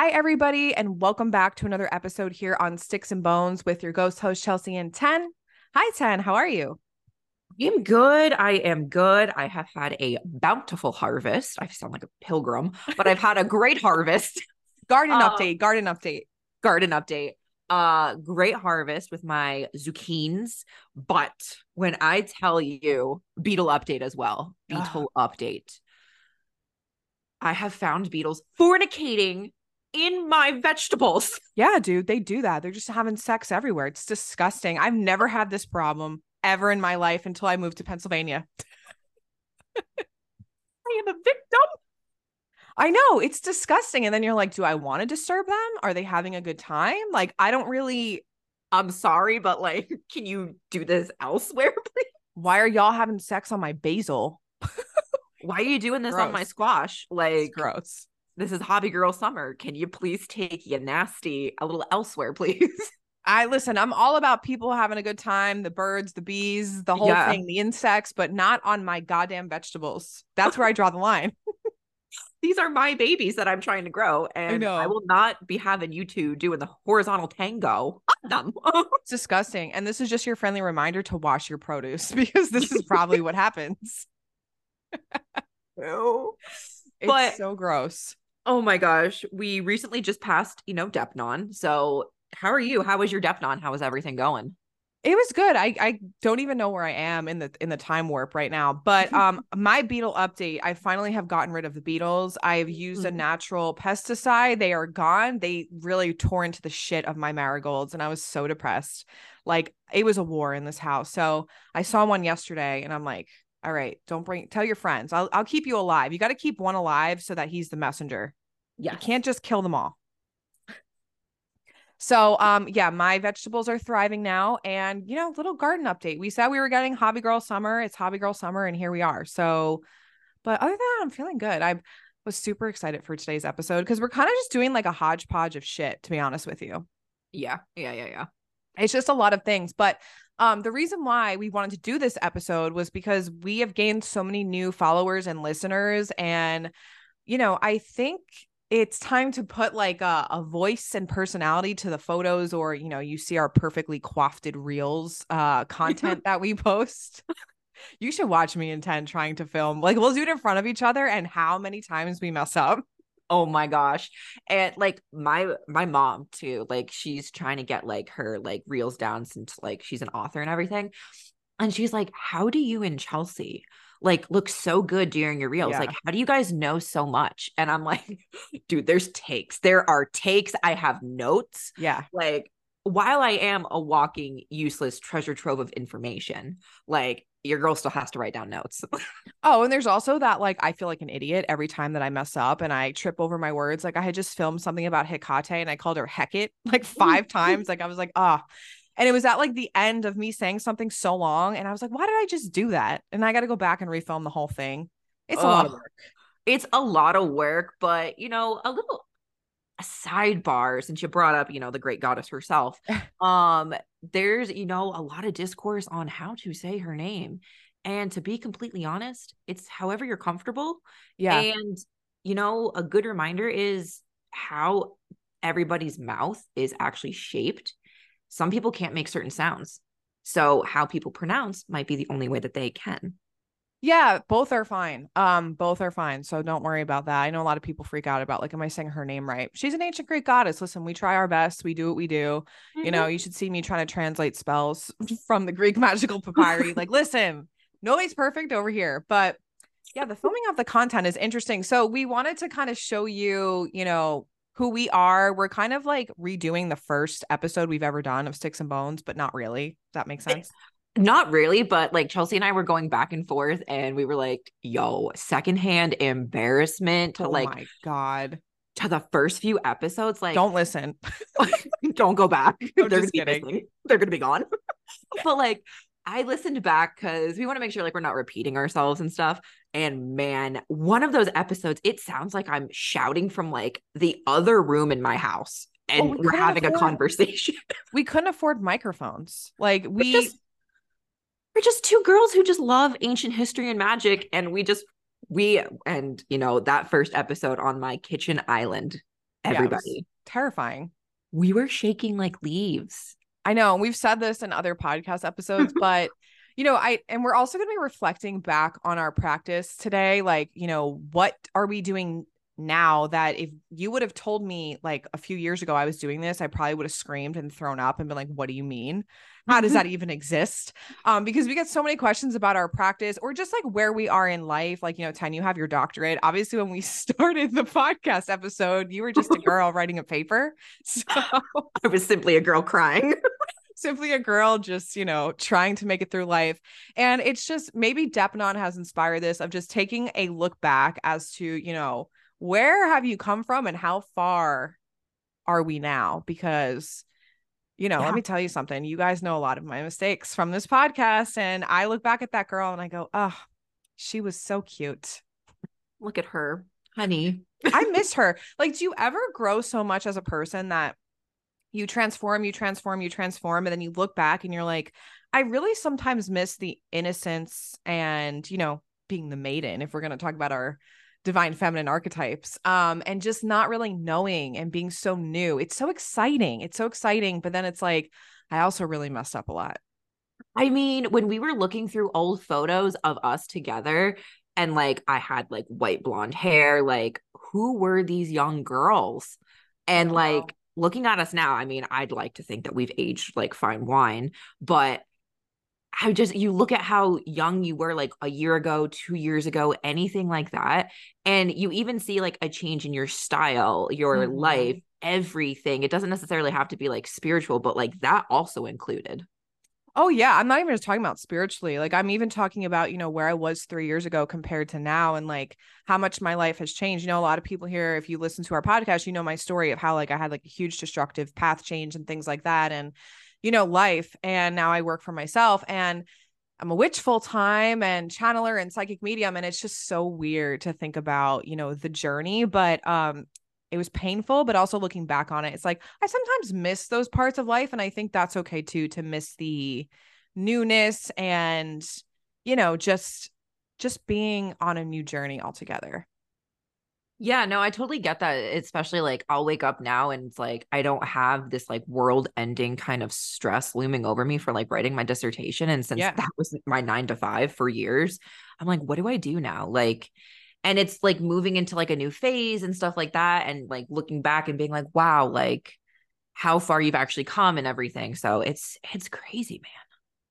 Hi, everybody, and welcome back to another episode here on Styx and Bones with your ghost host, Chelsea and Tenn. Hi, Tenn. How are you? I'm good. I am good. I have had a bountiful harvest. I sound like a pilgrim, but I've had a great harvest. Garden uh, update, garden update. Garden update. Uh great harvest with my zucchinis, but when I tell you beetle update as well, beetle update. I have found beetles fornicating in my vegetables. Yeah, dude, they do that. They're just having sex everywhere. It's disgusting. I've never had this problem ever in my life until I moved to Pennsylvania. I am a victim. I know it's disgusting. And then you're like, do I want to disturb them? Are they having a good time? Like, I don't really. I'm sorry, but like, can you do this elsewhere, please? Why are y'all having sex on my basil? Why are you doing this gross. on my squash? Like, it's gross. This is hobby girl summer. Can you please take your nasty a little elsewhere, please? I listen, I'm all about people having a good time, the birds, the bees, the whole yeah. thing, the insects, but not on my goddamn vegetables. That's where I draw the line. These are my babies that I'm trying to grow, and I, I, will not be having you two doing the horizontal tango on them. it's disgusting. And this is just your friendly reminder to wash your produce because this is probably what happens. no. It's but, so gross. Oh my gosh. We recently just passed, you know, Deipnon. So how are you? How was your Deipnon? How was everything going? It was good. I I don't even know where I am in the in the time warp right now. But um my beetle update, I finally have gotten rid of the beetles. I've used mm-hmm. a natural pesticide. They are gone. They really tore into the shit of my marigolds and I was so depressed. Like it was a war in this house. So I saw one yesterday and I'm like, all right, don't bring tell your friends. I'll I'll keep you alive. You got to keep one alive so that he's the messenger. Yeah. You can't just kill them all. So um yeah, my vegetables are thriving now and you know, little garden update. We said we were getting hobby girl summer. It's hobby girl summer and here we are. So but other than that, I'm feeling good. I was super excited for today's episode because we're kind of just doing like a hodgepodge of shit to be honest with you. Yeah. Yeah, yeah, yeah. It's just a lot of things, but um the reason why we wanted to do this episode was because we have gained so many new followers and listeners and you know, I think it's time to put like a, a voice and personality to the photos or you know you see our perfectly coiffed reels uh content that we post. You should watch me in Tenn trying to film. Like we'll do it in front of each other and how many times we mess up oh my gosh and like my my mom too like she's trying to get like her like reels down since like she's an author and everything and she's like how do you and chelsea like look so good during your reels. Yeah. Like, how do you guys know so much? And I'm like, dude, there's takes. There are takes. I have notes. Yeah. Like, while I am a walking useless treasure trove of information, like your girl still has to write down notes. oh, and there's also that like I feel like an idiot every time that I mess up and I trip over my words. Like I had just filmed something about Hecate and I called her Hecate like five times. Like I was like, ah, oh, and it was at like the end of me saying something so long. And I was like, why did I just do that? And I got to go back and refilm the whole thing. It's Ugh. a lot of work. It's a lot of work, but you know, a little sidebar since you brought up, you know, the great goddess herself. um, there's, you know, a lot of discourse on how to say her name. And to be completely honest, it's however you're comfortable. Yeah. And, you know, a good reminder is how everybody's mouth is actually shaped some people can't make certain sounds. So how people pronounce might be the only way that they can. Yeah, both are fine. Um, both are fine. So don't worry about that. I know a lot of people freak out about like, am I saying her name right? She's an ancient Greek goddess. Listen, we try our best. We do what we do. Mm-hmm. You know, mm-hmm. you should see me trying to translate spells from the Greek magical papyri. like, listen, nobody's perfect over here, but yeah, the filming of the content is interesting. So we wanted to kind of show you, you know, who we are. We're kind of like redoing the first episode we've ever done of Styx and Bones, but not really. Does that make sense? Not really, but like Chelsea and I were going back and forth and we were like, yo, secondhand embarrassment to oh like my god. To the first few episodes, like don't listen. don't go back. I'm They're gonna kidding. They're gonna be gone. but like I listened back because we want to make sure like we're not repeating ourselves and stuff. And man, one of those episodes, it sounds like I'm shouting from like the other room in my house and we we're having afford, a conversation. we couldn't afford microphones. Like we we're just, we're just two girls who just love ancient history and magic. And we just we and you know, that first episode on my kitchen island everybody. Yeah, terrifying. We were shaking like leaves. I know. We've said this in other podcast episodes, but you know, I and we're also going to be reflecting back on our practice today. Like, you know, what are we doing now that if you would have told me like a few years ago I was doing this, I probably would have screamed and thrown up and been like, what do you mean? How does that even exist? Um, because we get so many questions about our practice or just like where we are in life. Like, you know, Tenn, you have your doctorate. Obviously, when we started the podcast episode, you were just a girl writing a paper. So I was simply a girl crying. simply a girl just, you know, trying to make it through life. And it's just maybe Deipnon has inspired this of just taking a look back as to, you know, where have you come from and how far are we now? Because, you know, yeah. let me tell you something. You guys know a lot of my mistakes from this podcast. And I look back at that girl and I go, oh, she was so cute. Look at her, honey. I miss her. Like, do you ever grow so much as a person that you transform, you transform, you transform, and then you look back and you're like, I really sometimes miss the innocence and, you know, being the maiden, if we're going to talk about our divine feminine archetypes um and just not really knowing and being so new. It's so exciting. It's so exciting but then it's like i also really messed up a lot. I mean when we were looking through old photos of us together and like i had like white blonde hair like who were these young girls? And like looking at us now, I mean, I'd like to think that we've aged like fine wine, but I just you look at how young you were like a year ago, 2 years ago, anything like that, and you even see like a change in your style, your mm-hmm. life, everything. It doesn't necessarily have to be like spiritual, but like that also included. Oh yeah, I'm not even just talking about spiritually. Like I'm even talking about, you know, where I was 3 years ago compared to now and like how much my life has changed. You know, a lot of people here if you listen to our podcast, you know my story of how like I had like a huge destructive path change and things like that and you know, life and now I work for myself and I'm a witch full time and channeler and psychic medium and it's just so weird to think about, you know, the journey, but um it was painful but also looking back on it it's like i sometimes miss those parts of life and i think that's okay too to miss the newness and you know just just being on a new journey altogether yeah, no, I totally get that. Especially like I'll wake up now and it's like I don't have this like world ending kind of stress looming over me for like writing my dissertation. And since yeah. that was my nine to five for years, I'm like, what do I do now? Like, and it's like moving into like a new phase and stuff like that and like looking back and being like wow like how far you've actually come and everything so it's it's crazy man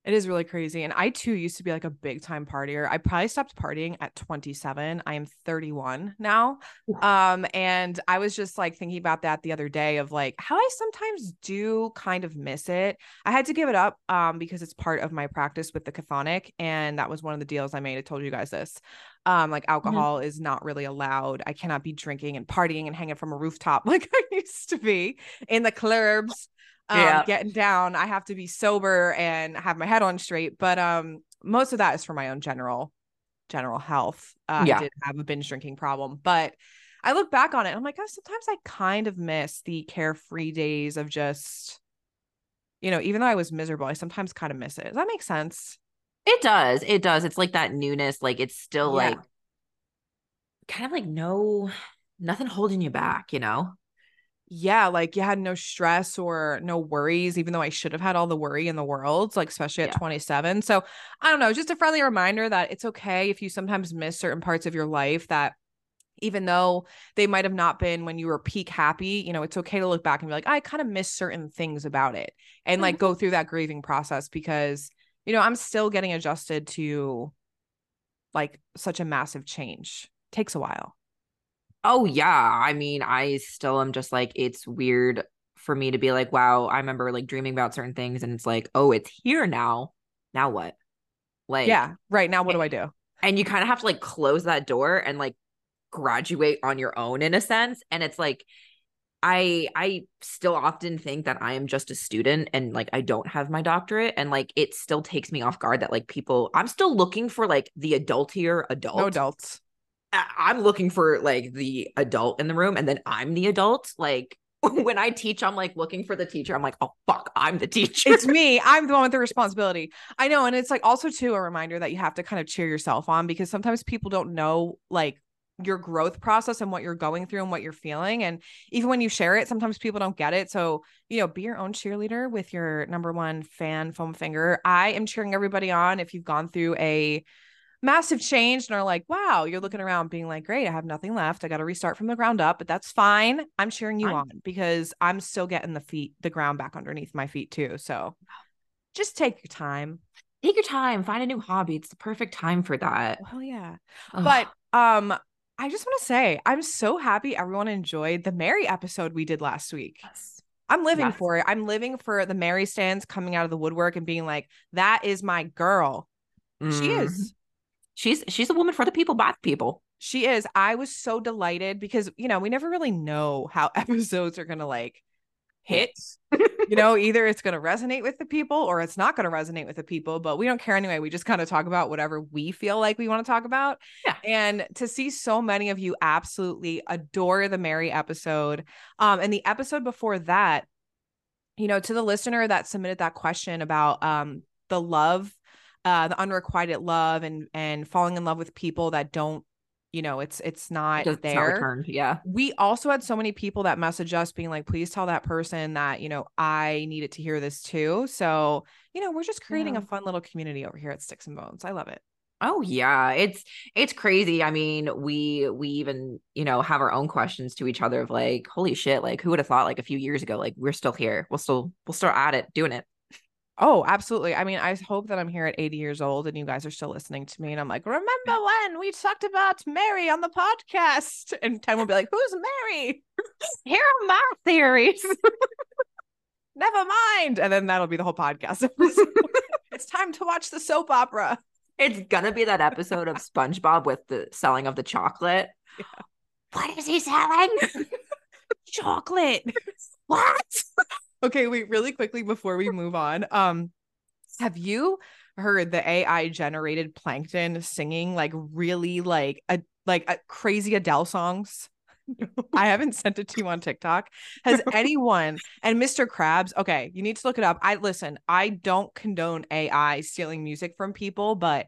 it is really crazy. And I too used to be like a big time partier. I probably stopped partying at 27. I am 31 now. Um, and I was just like thinking about that the other day of like how I sometimes do kind of miss it. I had to give it up um because it's part of my practice with the chthonic. And that was one of the deals I made. I told you guys this. Um, like mm-hmm. alcohol mm-hmm. is not really allowed. I cannot be drinking and partying and hanging from a rooftop like I used to be in the clubs um, yeah. getting down. I have to be sober and have my head on straight. But um, most of that is for my own general general health. Uh, yeah. I did have a binge drinking problem, but I look back on it. I'm like, oh, sometimes I kind of miss the carefree days of just, you know, even though I was miserable, I sometimes kind of miss it. Does that make sense? It does. It does. It's like that newness. Like it's still yeah. like kind of like no, nothing holding you back, you know? Yeah, like you had no stress or no worries, even though I should have had all the worry in the world, like especially at yeah. 27. So I don't know, just a friendly reminder that it's okay if you sometimes miss certain parts of your life that even though they might have not been when you were peak happy, you know, it's okay to look back and be like, I kind of miss certain things about it and like go mm-hmm. through that grieving process because, you know, I'm still getting adjusted to like such a massive change. Takes a while. Oh yeah. I mean, I still am just like it's weird for me to be like, wow, I remember like dreaming about certain things and it's like, oh, it's here now. Now what? Like Yeah, right. Now what do I do? And you kind of have to like close that door and like graduate on your own in a sense. And it's like I I still often think that I am just a student and like I don't have my doctorate and like it still takes me off guard that like people I'm still looking for like the adultier adult. No adults. I'm looking for like the adult in the room and then I'm the adult. Like when I teach, I'm like looking for the teacher. I'm like, oh fuck, I'm the teacher. It's me. I'm the one with the responsibility. I know. And it's like also too a reminder that you have to kind of cheer yourself on because sometimes people don't know like your growth process and what you're going through and what you're feeling. And even when you share it, sometimes people don't get it. So, you know, be your own cheerleader with your number one fan, foam finger. I am cheering everybody on if you've gone through a massive change and are like, wow, you're looking around being like, great, I have nothing left. I got to restart from the ground up, but that's fine. I'm cheering you fine. on because I'm still getting the feet, the ground back underneath my feet too. So just take your time. Take your time, find a new hobby. It's the perfect time for that. Oh yeah. Ugh. But um I just want to say I'm so happy everyone enjoyed the Mary episode we did last week. Yes. I'm living yes. for it. I'm living for the Mary stands coming out of the woodwork and being like, that is my girl. Mm. She is she's she's a woman for the people by the people. She is. I was so delighted because you know we never really know how episodes are gonna like hit. You know either it's gonna resonate with the people or it's not gonna resonate with the people but we don't care anyway. We just kind of talk about whatever we feel like we want to talk about. Yeah. And to see so many of you absolutely adore the mary episode um and the episode before that you know to the listener that submitted that question about um the love uh, the unrequited love and and falling in love with people that don't you know it's it's not it's there not yeah we also had so many people that message us being like please tell that person that you know i needed to hear this too so you know we're just creating yeah. a fun little community over here at styx and bones i love it Oh yeah, it's it's crazy. I mean, we we even, you know, have our own questions to each other of like, holy shit, like who would have thought like a few years ago like we're still here. We'll still we'll still at it, doing it. Oh, absolutely. I mean, I hope that I'm here at 80 years old and you guys are still listening to me. And I'm like, remember when we talked about Mary on the podcast? And Tenn will be like, who's Mary? Here are my theories. Never mind. And then that'll be the whole podcast. it's time to watch the soap opera. It's gonna be that episode of SpongeBob with the selling of the chocolate. Yeah. What is he selling? chocolate. what? Okay, wait, really quickly before we move on. Um, have you heard the AI generated plankton singing like really like a like a crazy Adele songs? I haven't sent it to you on TikTok. Has anyone and Mr. Krabs? Okay, you need to look it up. I listen, I don't condone AI stealing music from people, but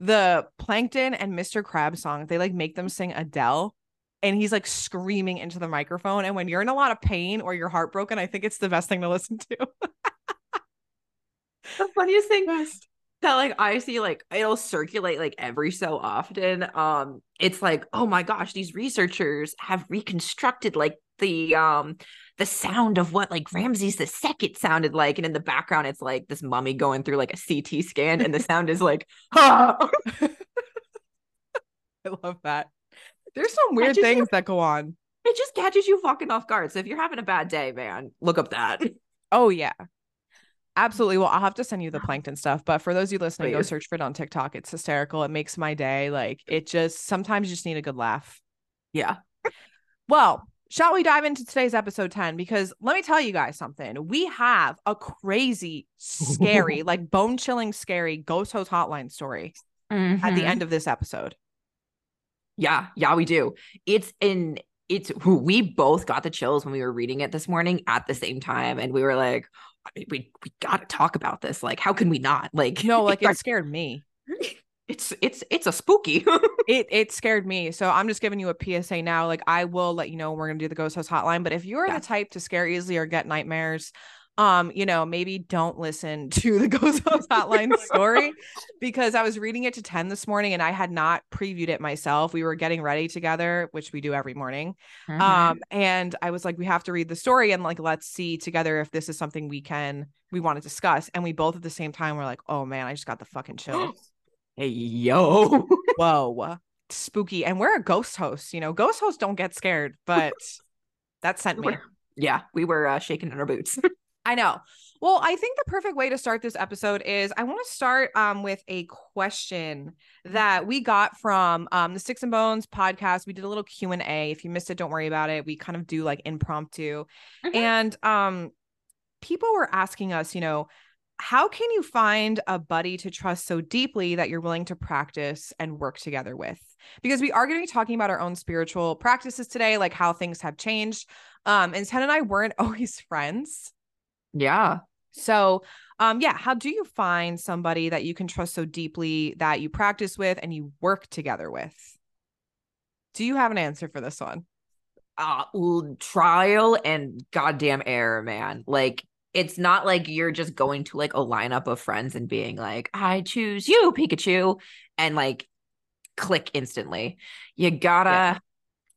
the Plankton and Mr. Krabs song, they like make them sing Adele and he's like screaming into the microphone. And when you're in a lot of pain or you're heartbroken, I think it's the best thing to listen to. the funniest thing that like I see like it'll circulate like every so often. Um, it's like, oh my gosh, these researchers have reconstructed like the um the sound of what like Ramses the second sounded like. And in the background, it's like this mummy going through like a CT scan, and the sound is like, ah. I love that. There's some weird things you, that go on. It just catches you fucking off guard. So if you're having a bad day, man, look up that. Oh yeah. Absolutely. Well, I'll have to send you the plankton stuff. But for those of you listening, Please. go search for it on TikTok. It's hysterical. It makes my day. Like it just sometimes you just need a good laugh. Yeah. well, shall we dive into today's episode Tenn? Because let me tell you guys something. We have a crazy, scary, like bone chilling, scary ghost host hotline story mm-hmm. at the mm-hmm. end of this episode. Yeah, yeah, we do. It's in it's we both got the chills when we were reading it this morning at the same time and we were like we we got to talk about this like how can we not like no like it scared me it's it's it's a spooky it it scared me so i'm just giving you a psa now like i will let you know we're gonna do the ghost host hotline but if you're yeah. the type to scare easily or get nightmares um, you know, maybe don't listen to the Ghost Host Hotline story because I was reading it to Tenn this morning and I had not previewed it myself. We were getting ready together, which we do every morning. Mm-hmm. Um, and I was like, we have to read the story and like, let's see together if this is something we can, we want to discuss. And we both at the same time were like, oh man, I just got the fucking chill. hey, yo. Whoa. Spooky. And we're a ghost host, you know, ghost hosts don't get scared, but that sent me. Yeah, we were uh, shaking in our boots. I know. Well, I think the perfect way to start this episode is I want to start um, with a question that we got from um, the Styx and Bones podcast. We did a little Q and A. If you missed it, don't worry about it. We kind of do like impromptu, mm-hmm. and um, people were asking us, you know, how can you find a buddy to trust so deeply that you're willing to practice and work together with? Because we are going to be talking about our own spiritual practices today, like how things have changed. Um, and Tenn and I weren't always friends. Yeah. So, um, yeah, how do you find somebody that you can trust so deeply that you practice with and you work together with Do you have an answer for this one? Uh, trial and goddamn error, man. Like it's not like you're just going to like a lineup of friends and being like, I choose you, Pikachu, and like click instantly. You gotta, yeah.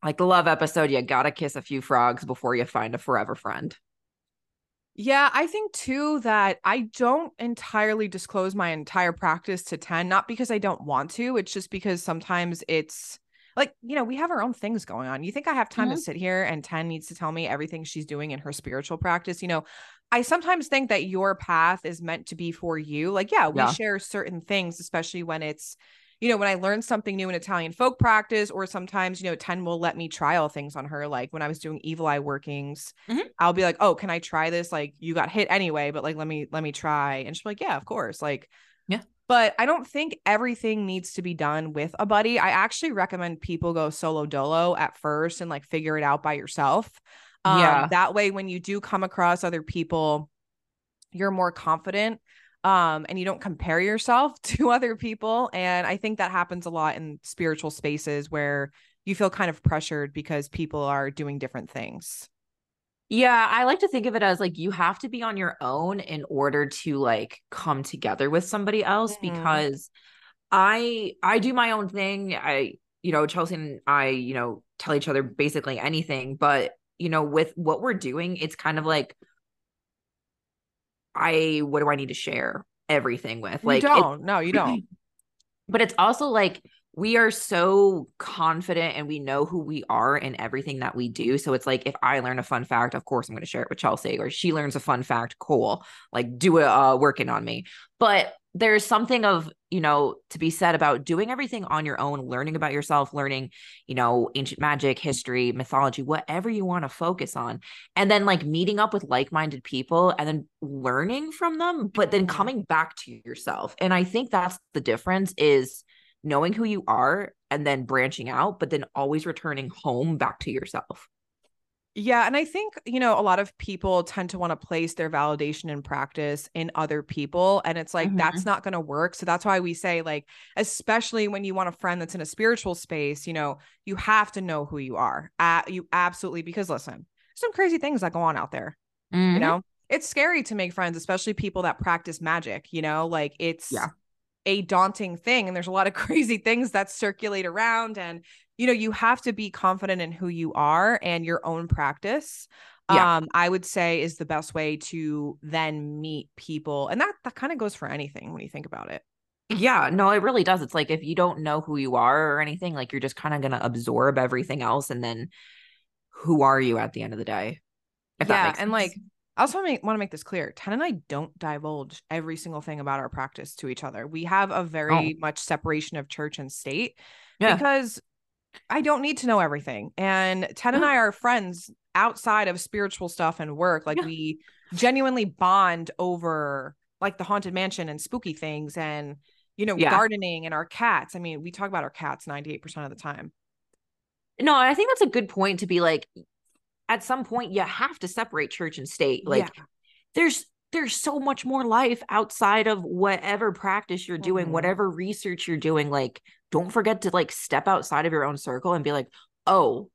like the love episode, you gotta kiss a few frogs before you find a forever friend. Yeah, I think too that I don't entirely disclose my entire practice to Tenn, not because I don't want to, it's just because sometimes it's like, you know, we have our own things going on. You think I have time mm-hmm. to sit here and Tenn needs to tell me everything she's doing in her spiritual practice? You know, I sometimes think that your path is meant to be for you. Like, yeah, we yeah. share certain things, especially when it's, you know, when I learn something new in Italian folk practice, or sometimes, you know, Tenn will let me trial things on her. Like when I was doing evil eye workings, mm-hmm. I'll be like, oh, can I try this? Like you got hit anyway, but like, let me, let me try. And she's like, yeah, of course. Like, yeah. But I don't think everything needs to be done with a buddy. I actually recommend people go solo dolo at first and like figure it out by yourself. Um, yeah. That way, when you do come across other people, you're more confident um, and you don't compare yourself to other people. And I think that happens a lot in spiritual spaces where you feel kind of pressured because people are doing different things. Yeah, I like to think of it as like you have to be on your own in order to like come together with somebody else mm-hmm. because I I do my own thing. I you know, Chelsea and I, you know, tell each other basically anything, but you know, with what we're doing, it's kind of like, I, what do I need to share everything with? Like, you don't. No, you don't. But it's also like, we are so confident and we know who we are in everything that we do. So it's like if I learn a fun fact, of course I'm going to share it with Chelsea, or she learns a fun fact, cool. Like do it uh working on me. But there's something of you know to be said about doing everything on your own learning about yourself learning you know ancient magic history mythology whatever you want to focus on and then like meeting up with like-minded people and then learning from them but then mm-hmm. coming back to yourself and i think that's the difference is knowing who you are and then branching out but then always returning home back to yourself yeah. And I think, you know, a lot of people tend to want to place their validation and practice in other people. And it's like, mm-hmm. that's not going to work. So that's why we say, like, especially when you want a friend that's in a spiritual space, you know, you have to know who you are. Uh, you absolutely, because listen, some crazy things that go on out there, mm-hmm. you know? It's scary to make friends, especially people that practice magic, you know, like it's yeah a daunting thing and there's a lot of crazy things that circulate around and you know you have to be confident in who you are and your own practice yeah. um i would say is the best way to then meet people and that that kind of goes for anything when you think about it yeah no it really does it's like if you don't know who you are or anything like you're just kind of going to absorb everything else and then who are you at the end of the day yeah and like I also want to make this clear. Tenn and I don't divulge every single thing about our practice to each other. We have a very oh. much separation of church and state yeah. because I don't need to know everything. And Tenn and I are friends outside of spiritual stuff and work. Like yeah. we genuinely bond over like the haunted mansion and spooky things and you know, yeah. gardening and our cats. I mean, we talk about our cats 98% of the time. No, I think that's a good point to be like at some point you have to separate church and state. Like yeah. there's there's so much more life outside of whatever practice you're doing, mm-hmm. whatever research you're doing. Like, don't forget to like step outside of your own circle and be like, oh,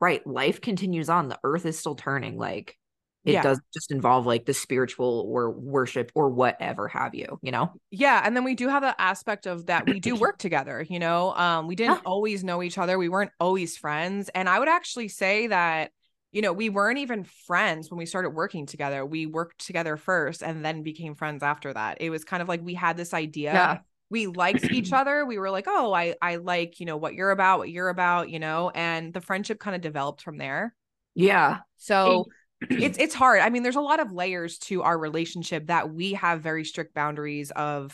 right, life continues on. The earth is still turning. Like, it yeah. does just involve like the spiritual or worship or whatever have you, you know? Yeah. And then we do have the aspect of that we do work together, you know? Um, we didn't always know each other, we weren't always friends. And I would actually say that you know, we weren't even friends when we started working together. We worked together first and then became friends after that. It was kind of like we had this idea. Yeah. We liked each other. We were like, "Oh, I I like, you know, what you're about, what you're about, you know." And the friendship kind of developed from there. Yeah. So it's it's hard. I mean, there's a lot of layers to our relationship that we have very strict boundaries of,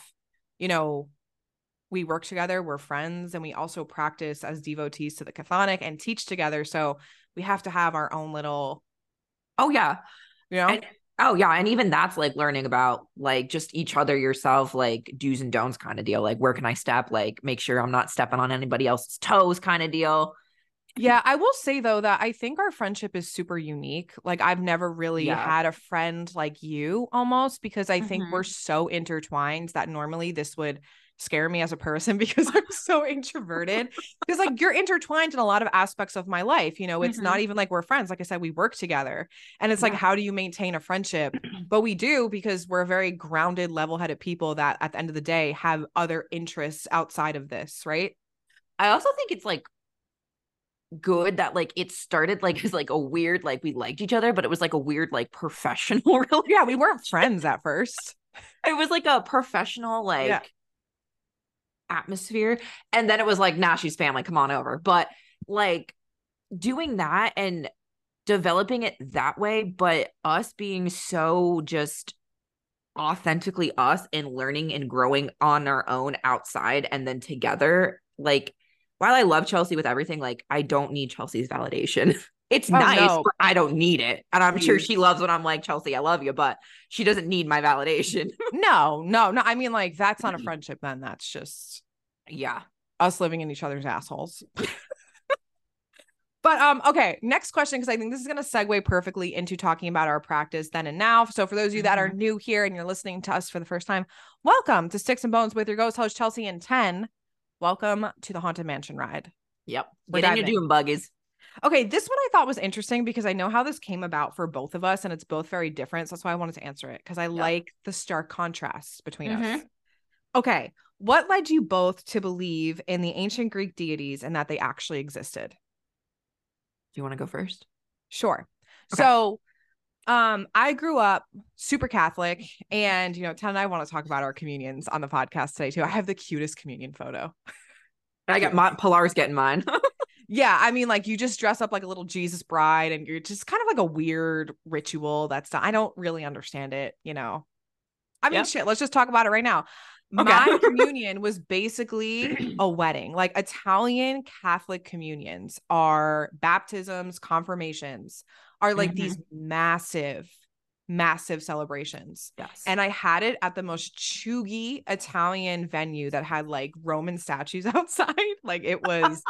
you know, we work together, we're friends, and we also practice as devotees to the Chthonic and teach together. So we have to have our own little oh yeah you know and, oh yeah and even that's like learning about like just each other yourself like do's and don'ts kind of deal like where can i step like make sure i'm not stepping on anybody else's toes kind of deal yeah, I will say though that I think our friendship is super unique. Like I've never really yeah. had a friend like you almost because I mm-hmm. think we're mm-hmm. so intertwined that normally this would scare me as a person because I'm so introverted. Because like you're intertwined in a lot of aspects of my life. You know, it's mm-hmm. not even like we're friends. Like I said, we work together. And it's yeah. like, how do you maintain a friendship? But we do because we're very grounded, level-headed people that at the end of the day have other interests outside of this, right? I also think it's like good that like it started like as like a weird like we liked each other but it was like a weird like professional really yeah we weren't friends at first it was like a professional like yeah. Atmosphere. And then it was like nah she's family. Come on over. But like doing that and developing it that way but us being so just authentically us and learning and growing on our own outside and then together like while I love Chelsea with everything, like I don't need Chelsea's validation. It's oh, nice, no. but I don't need it. And I'm Please. sure she loves when I'm like, Chelsea, I love you, but she doesn't need my validation. no, no, no. I mean, like, that's not a friendship, then. That's just, yeah, us living in each other's assholes. But um, okay, next question, because I think this is gonna segue perfectly into talking about our practice then and now. So for those of you that are mm-hmm. new here and you're listening to us for the first time, welcome to Styx and Bones with your ghost host Chelsea and Tenn welcome to the Haunted Mansion ride. Yep. We're Get in your doing buggies. Okay, this one I thought was interesting because I know how this came about for both of us and it's both very different. So that's why I wanted to answer it because I yep. like the stark contrasts between mm-hmm. us. Okay, what led you both to believe in the ancient Greek deities and that they actually existed? Do you want to go first? Sure. Okay. So, um, I grew up super Catholic, and you know, Tenn and I want to talk about our communions on the podcast today too. I have the cutest communion photo. I got my Pilar's getting mine. yeah, I mean, like you just dress up like a little Jesus bride, and you're just kind of like a weird ritual that's done. I don't really understand it, you know. I mean, shit. Let's just talk about it right now. Okay. My communion was basically a wedding. Like Italian Catholic communions are baptisms, confirmations are like mm-hmm. these massive massive celebrations. Yes. And I had it at the most chuggy Italian venue that had like Roman statues outside. like it was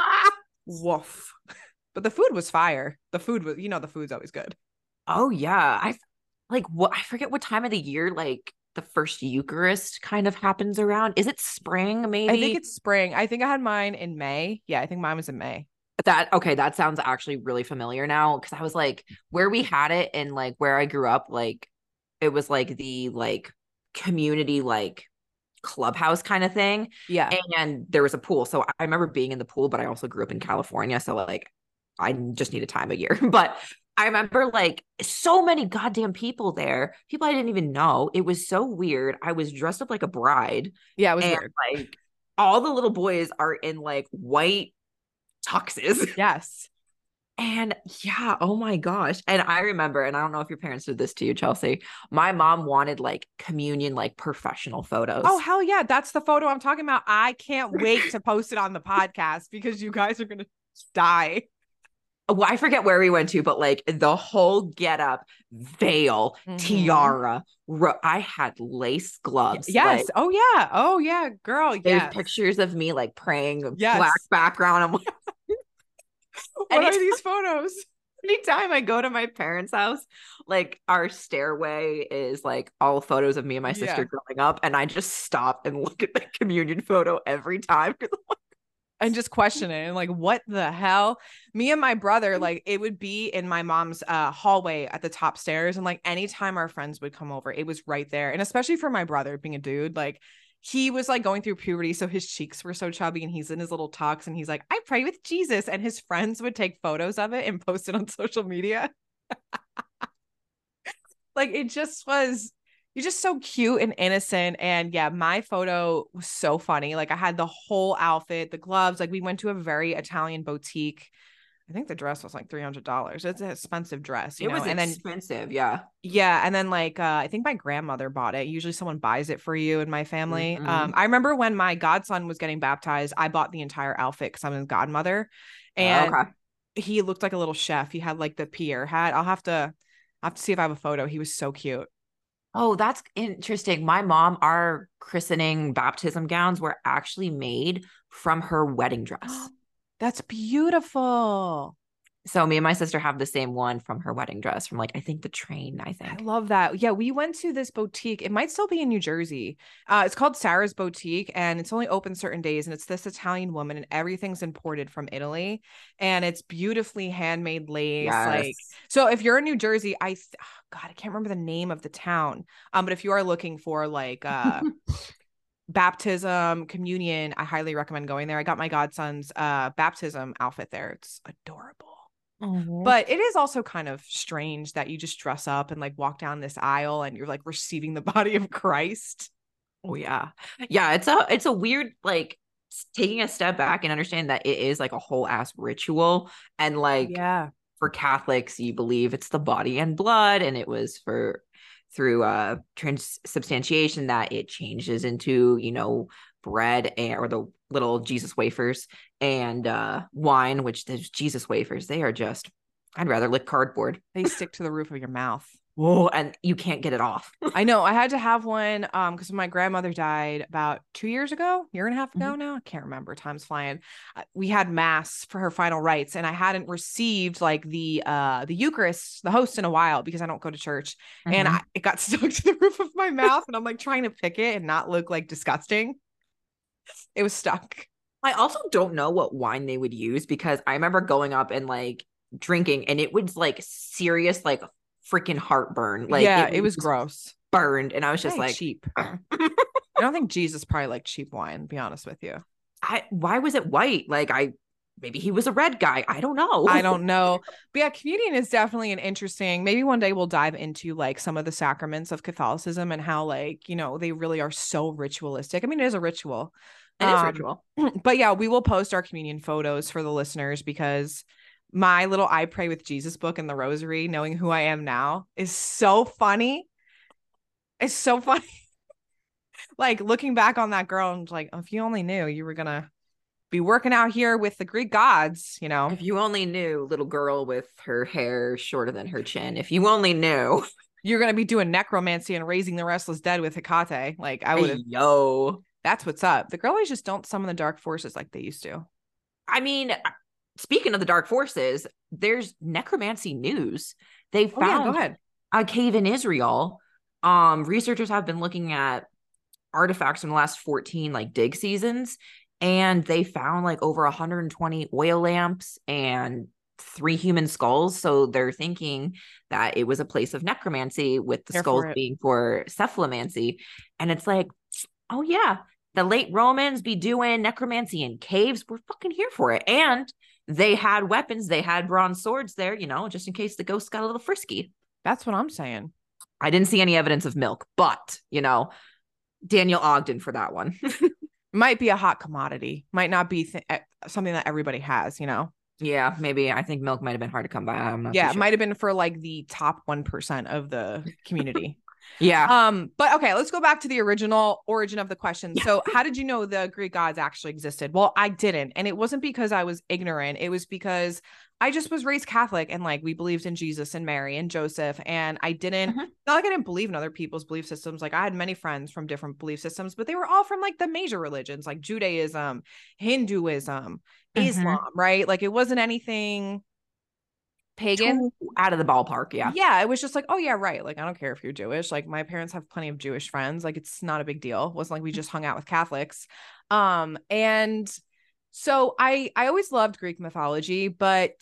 woof. But the food was fire. The food was, you know, the food's always good. Oh yeah. I like what I forget what time of the year like the first Eucharist kind of happens around. Is it spring maybe? I think it's spring. I think I had mine in May. Yeah, I think mine was in May. That okay, that sounds actually really familiar now because I was like, where we had it and like where I grew up, like it was like the like community like clubhouse kind of thing. Yeah. And there was a pool. So I remember being in the pool, but I also grew up in California. So like I just need a time of year. But I remember like so many goddamn people there, people I didn't even know. It was so weird. I was dressed up like a bride. Yeah, it was and, weird. Like all the little boys are in like white tuxes. Yes. And yeah, oh my gosh. And I remember, and I don't know if your parents did this to you, Chelsea. My mom wanted like communion, like professional photos. Oh, hell yeah. That's the photo I'm talking about. I can't wait to post it on the podcast because you guys are going to die. Well, I forget where we went to, but like the whole get up, veil, mm-hmm. tiara. Ro- I had lace gloves. Yes. Like, oh yeah. Oh yeah, girl. Yeah. pictures of me like praying. Yes. Black background. I'm like, what are these photos? Anytime I go to my parents' house, like our stairway is like all photos of me and my sister yeah. growing up, and I just stop and look at the communion photo every time and just question it and like what the hell me and my brother mm. like it would be in my mom's uh hallway at the top stairs and like anytime our friends would come over it was right there and especially for my brother being a dude like he was like going through puberty, so his cheeks were so chubby, and he's in his little talks, and he's like, "I pray with Jesus," and his friends would take photos of it and post it on social media. like it just was, you're just so cute and innocent, and yeah, my photo was so funny. Like I had the whole outfit, the gloves. Like we went to a very Italian boutique I think the dress was like three hundred dollars. It's an expensive dress. it know? was and expensive, then, yeah. Yeah, and then like uh, I think my grandmother bought it. Usually someone buys it for you in my family. Mm-hmm. Um, I remember when my godson was getting baptized, I bought the entire outfit because I'm his godmother, oh, and okay. he looked like a little chef. He had like the Pierre hat. I'll have to, I have to see if I have a photo. He was so cute. Oh, that's interesting. My mom, our christening baptism gowns were actually made from her wedding dress. That's beautiful. So me and my sister have the same one from her wedding dress from like I think the train. I think I love that. Yeah, we went to this boutique. It might still be in New Jersey. Uh, it's called Sarah's Boutique, and it's only open certain days. And it's this Italian woman, and everything's imported from Italy, and it's beautifully handmade lace. Like, so if you're in New Jersey, I th- oh, God, I can't remember the name of the town. Um, but if you are looking for like uh baptism, communion, I highly recommend going there. I got my godson's uh baptism outfit there. It's adorable. Mhm. But it is also kind of strange that you just dress up and like walk down this aisle and you're like receiving the body of Christ. Oh yeah. Yeah, it's a it's a weird like taking a step back and understand that it is like a whole ass ritual and like yeah. for Catholics you believe it's the body and blood and it was for through uh transubstantiation that it changes into, you know, bread and or the little Jesus wafers and uh wine which those Jesus wafers they are just I'd rather lick cardboard. They stick to the roof of your mouth. Whoa, and you can't get it off. I know. I had to have one um because my grandmother died about two years ago, year and a half ago now. I can't remember. Time's flying. We had mass for her final rites, and I hadn't received like the uh the Eucharist, the host in a while because I don't go to church. And Mhm. I, it got stuck to the roof of my mouth, and I'm like trying to pick it and not look like disgusting. It was stuck. I also don't know what wine they would use because I remember going up and like drinking and it was like serious like freaking heartburn. Like yeah, it was just gross. burned and I was just like cheap. I don't think Jesus probably liked cheap wine. Be honest with you. I why was it white? Like I maybe he was a red guy. I don't know. I don't know. But yeah, communion is definitely an interesting. Maybe one day we'll dive into like some of the sacraments of Catholicism and how like, you know, they really are so ritualistic. I mean, it is a ritual. It is Um, ritual. But yeah, we will post our communion photos for the listeners because my little I pray with Jesus book and the rosary, knowing who I am now, is so funny. It's so funny. like looking back on that girl and like, if you only knew you were gonna be working out here with the Greek gods, you know. If you only knew little girl with her hair shorter than her chin. If you only knew. you're gonna be doing necromancy and raising the restless dead with Hecate. Like I would. Yo. That's what's up. The girlies just don't summon the dark forces like they used to. I mean, speaking of the dark forces, there's necromancy news. They Oh yeah, found a cave in Israel. Um, researchers have been looking at artifacts from the last 14 like dig seasons, and they found like over 120 oil lamps and three human skulls. So they're thinking that it was a place of necromancy, with the Here skulls being for cephalomancy. And it's like, oh yeah, the late Romans be doing necromancy in caves. We're fucking here for it. And they had weapons, they had bronze swords there, you know, just in case the ghosts got a little frisky. That's what I'm saying. I didn't see any evidence of milk, but you know, Daniel Ogden for that one. Might be a hot commodity. Might not be th- something that everybody has. You know. yeah, maybe I think milk might have been hard to come by. I'm not. yeah, it might have been for like the top one percent of the community. yeah. um, but okay, let's go back to the original origin of the question. Yeah. So, how did you know the Greek gods actually existed? Well, I didn't, and it wasn't because I was ignorant. It was because I just was raised Catholic, and like we believed in Jesus and Mary and Joseph, and I didn't. Mhm. Not like I didn't believe in other people's belief systems. Like I had many friends from different belief systems, but they were all from like the major religions, like Judaism, Hinduism, Mhm. Islam, right? Like it wasn't anything pagan. Out of the ballpark. Yeah. Yeah, it was just like, oh yeah, right. Like I don't care if you're Jewish. Like my parents have plenty of Jewish friends. Like it's not a big deal. It wasn't like we just hung out with Catholics. Um and so I I always loved Greek mythology, but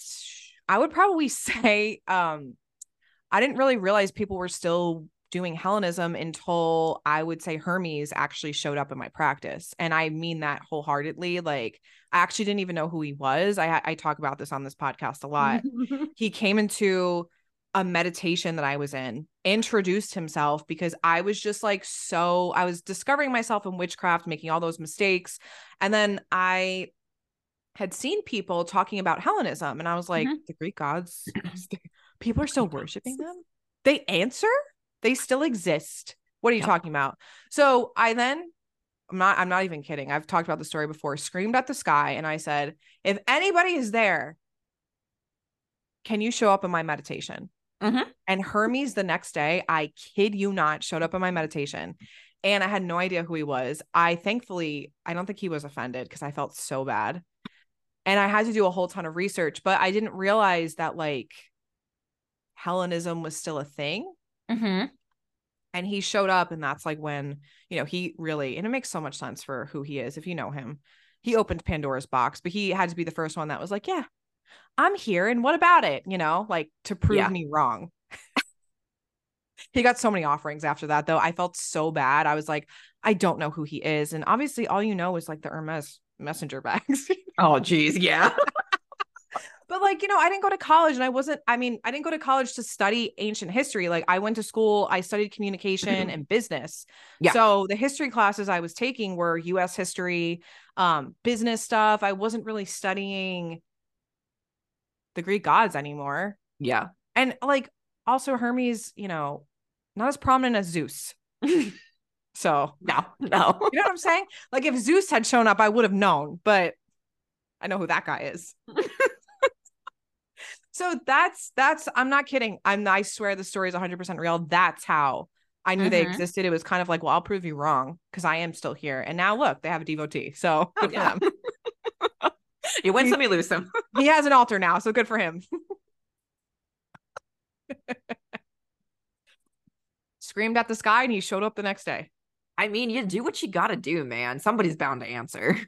I would probably say um I didn't really realize people were still doing Hellenism until I would say Hermes actually showed up in my practice. And I mean that wholeheartedly. Like I actually didn't even know who he was. I I talk about this on this podcast a lot he came into a meditation that I was in, introduced himself because I was just like so I was discovering myself in witchcraft, making all those mistakes. And then I had seen people talking about Hellenism and I was like, Mhm. the Greek gods, people are still worshiping them. They answer, they still exist. What are you Yep. talking about? So I then I'm not I'm not even kidding. I've talked about the story before. Screamed at the sky and I said, if anybody is there, can you show up in my meditation? Mhm. And Hermes the next day, I kid you not, showed up in my meditation. And I had no idea who he was. I thankfully, I don't think he was offended because I felt so bad. And I had to do a whole ton of research, but I didn't realize that like Hellenism was still a thing. Mm-hmm. And he showed up, and that's like when, you know, he really, and it makes so much sense for who he is if you know him. He opened Pandora's box, but he had to be the first one that was like, yeah, I'm here. And what about it? You know, like to prove Yeah. me wrong. he got so many offerings after that, though. I felt so bad. I was like, I don't know who he is. And obviously, all you know is like the Hermes messenger bags. Oh, geez. Yeah. but like, you know, I didn't go to college and I wasn't, I mean, I didn't go to college to study ancient history. Like, I went to school, I studied communication and business. Yeah. So the history classes I was taking were US history, um, business stuff. I wasn't really studying the Greek gods anymore. yeah. And like, also Hermes, you know, not as prominent as Zeus. So, No, no. you know what I'm saying? Like, if Zeus had shown up, I would have known, but I know who that guy is. so that's that's I'm not kidding. I'm I swear the story is 100% real. That's how I knew they Mhm. existed. It was kind of like, well, I'll prove you wrong because I am still here. And now look, they have a devotee. So Oh, good for them. You win some, you lose some. He has an altar now, so good for him. Screamed at the sky and he showed up the next day. I mean, you do what you got to do, man. Somebody's bound to answer.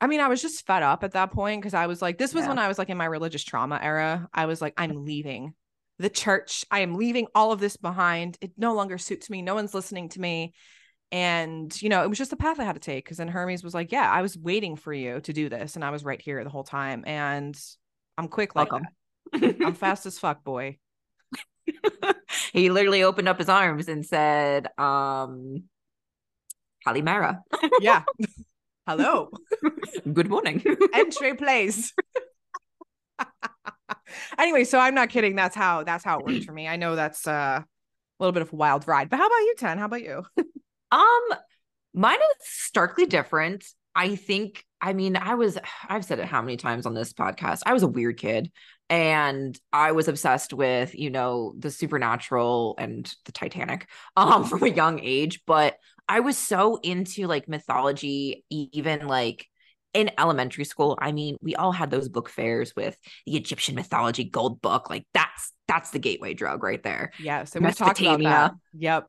I mean, I was just fed up at that point because I was like, this was Yeah. when I was like in my religious trauma era. I was like, I'm leaving the church. I am leaving all of this behind. It no longer suits me. No one's listening to me. And, you know, it was just the path I had to take. Cause then Hermes was like, Yeah, I was waiting for you to do this. And I was right here the whole time. And I'm quick like. I'm fast as fuck, boy. he literally opened up his arms and said, um, Kalimera, Yeah. Hello. good morning. Entry place. anyway, so I'm not kidding. That's how that's how it worked for me. I know that's uh, a little bit of a wild ride. But how about you, Tenn? How about you? Um, mine is starkly different. I think, I mean, I was, I've said it how many times on this podcast. I was a weird kid and I was obsessed with, you know, the supernatural and the Titanic um from a young age, but I was so into like mythology, even like in elementary school. I mean, we all had those book fairs with the Egyptian mythology gold book. Like that's that's the gateway drug right there. Yes, and we talked about that. Yep.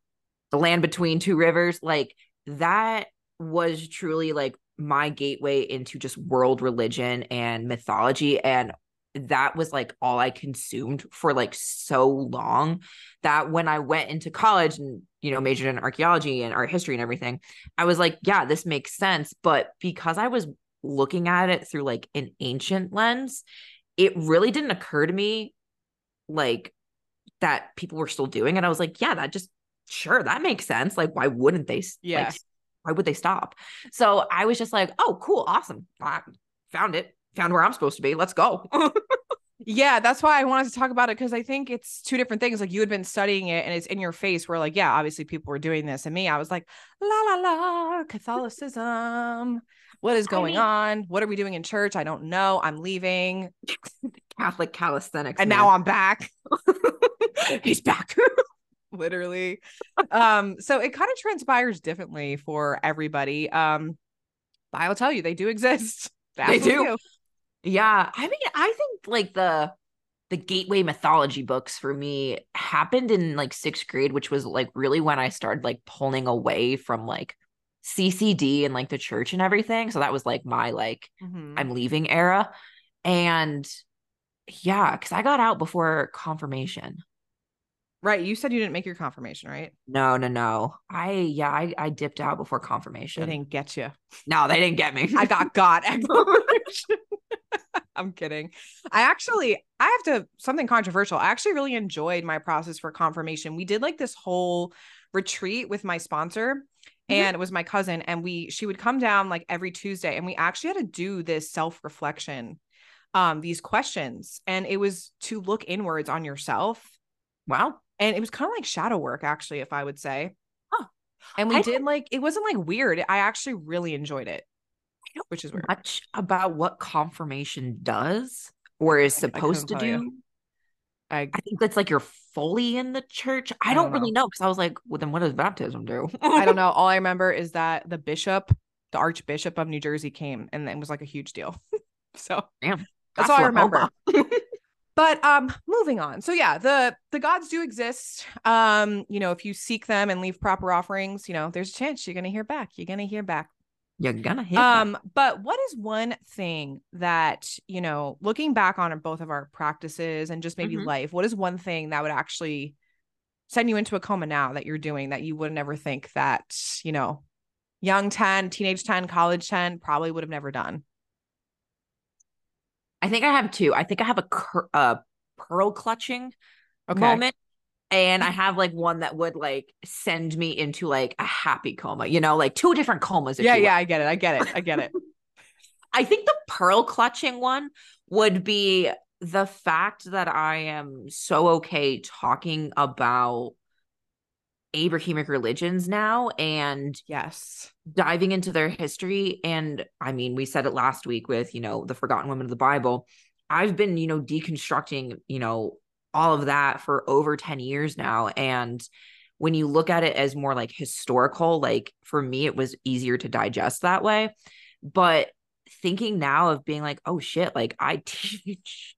the land between two rivers like that was truly like my gateway into just world religion and mythology and that was like all I consumed for like so long that when I went into college and you know majored in archaeology and art history and everything I was like yeah this makes sense. But because I was looking at it through like an ancient lens it really didn't occur to me like that people were still doing it. I was like yeah that just sure that makes sense. Like why wouldn't they Yeah. like why would they stop? So i was just like oh cool awesome. I found it found where i'm supposed to be let's go Yeah, that's why I wanted to talk about it because I think it's two different things. Like you had been studying it and it's in your face where like, yeah, obviously people were doing this. And me, I was like, la la la, Catholicism. What is I going mean- on? What are we doing in church? I don't know. I'm leaving. catholic calisthenics And now I'm back. he's back literally. um, so it kind of transpires differently for everybody. Um, but I'll tell you, they do exist. They do. Yeah i mean i think like the the gateway mythology books for me happened in like sixth grade which was like really when i started like pulling away from like ccd and like the church and everything so that was like my like Mhm. I'm leaving era. And yeah, because I got out before confirmation. right. You said you didn't make your confirmation, right? No, no, no. I yeah, I, I dipped out before confirmation. They didn't get you. No, they didn't get me. I got God. at confirmation. I'm kidding. I actually, I have to something controversial. I actually really enjoyed my process for confirmation. We did like this whole retreat with my sponsor, and it was my cousin, and we she would come down like every Tuesday, and we actually had to do this self reflection, um, these questions, and it was to look inwards on yourself, wow. and it was kind of like shadow work, actually, if I would say. Huh. And we I did like it wasn't like weird. I actually really enjoyed it, which is weird. Much about what confirmation does or is supposed to you. do. I I think that's like you're fully in the church. I, I don't, don't really know because I was like, well, then what does baptism do? I don't know. All I remember is that the bishop, the Archbishop of New Jersey came and it was like a huge deal. So Damn. that's all I remember. but um moving on so yeah the the gods do exist um you know if you seek them and leave proper offerings you know there's a chance you're gonna hear back you're gonna hear back You're gonna hit. um but what is one thing that you know looking back on both of our practices and just maybe Mhm. life what is one thing that would actually send you into a coma now that you're doing that you would never think that you know young Tenn teenage Tenn college Tenn probably would have never done I think I have two. I think I have a cur- uh, pearl clutching okay moment. And I have like one that would like send me into like a happy coma, you know, like two different comas. yeah will. yeah i get it i get it i get it I think the pearl clutching one would be the fact that I am so okay talking about Abrahamic religions now and yes diving into their history. And I mean, we said it last week with, you know, the forgotten women of the Bible. I've been, you know, deconstructing, you know, all of that for over 10 years now. And when you look at it as more like historical, like for me, it was easier to digest that way. But thinking now of being like, oh shit, like I teach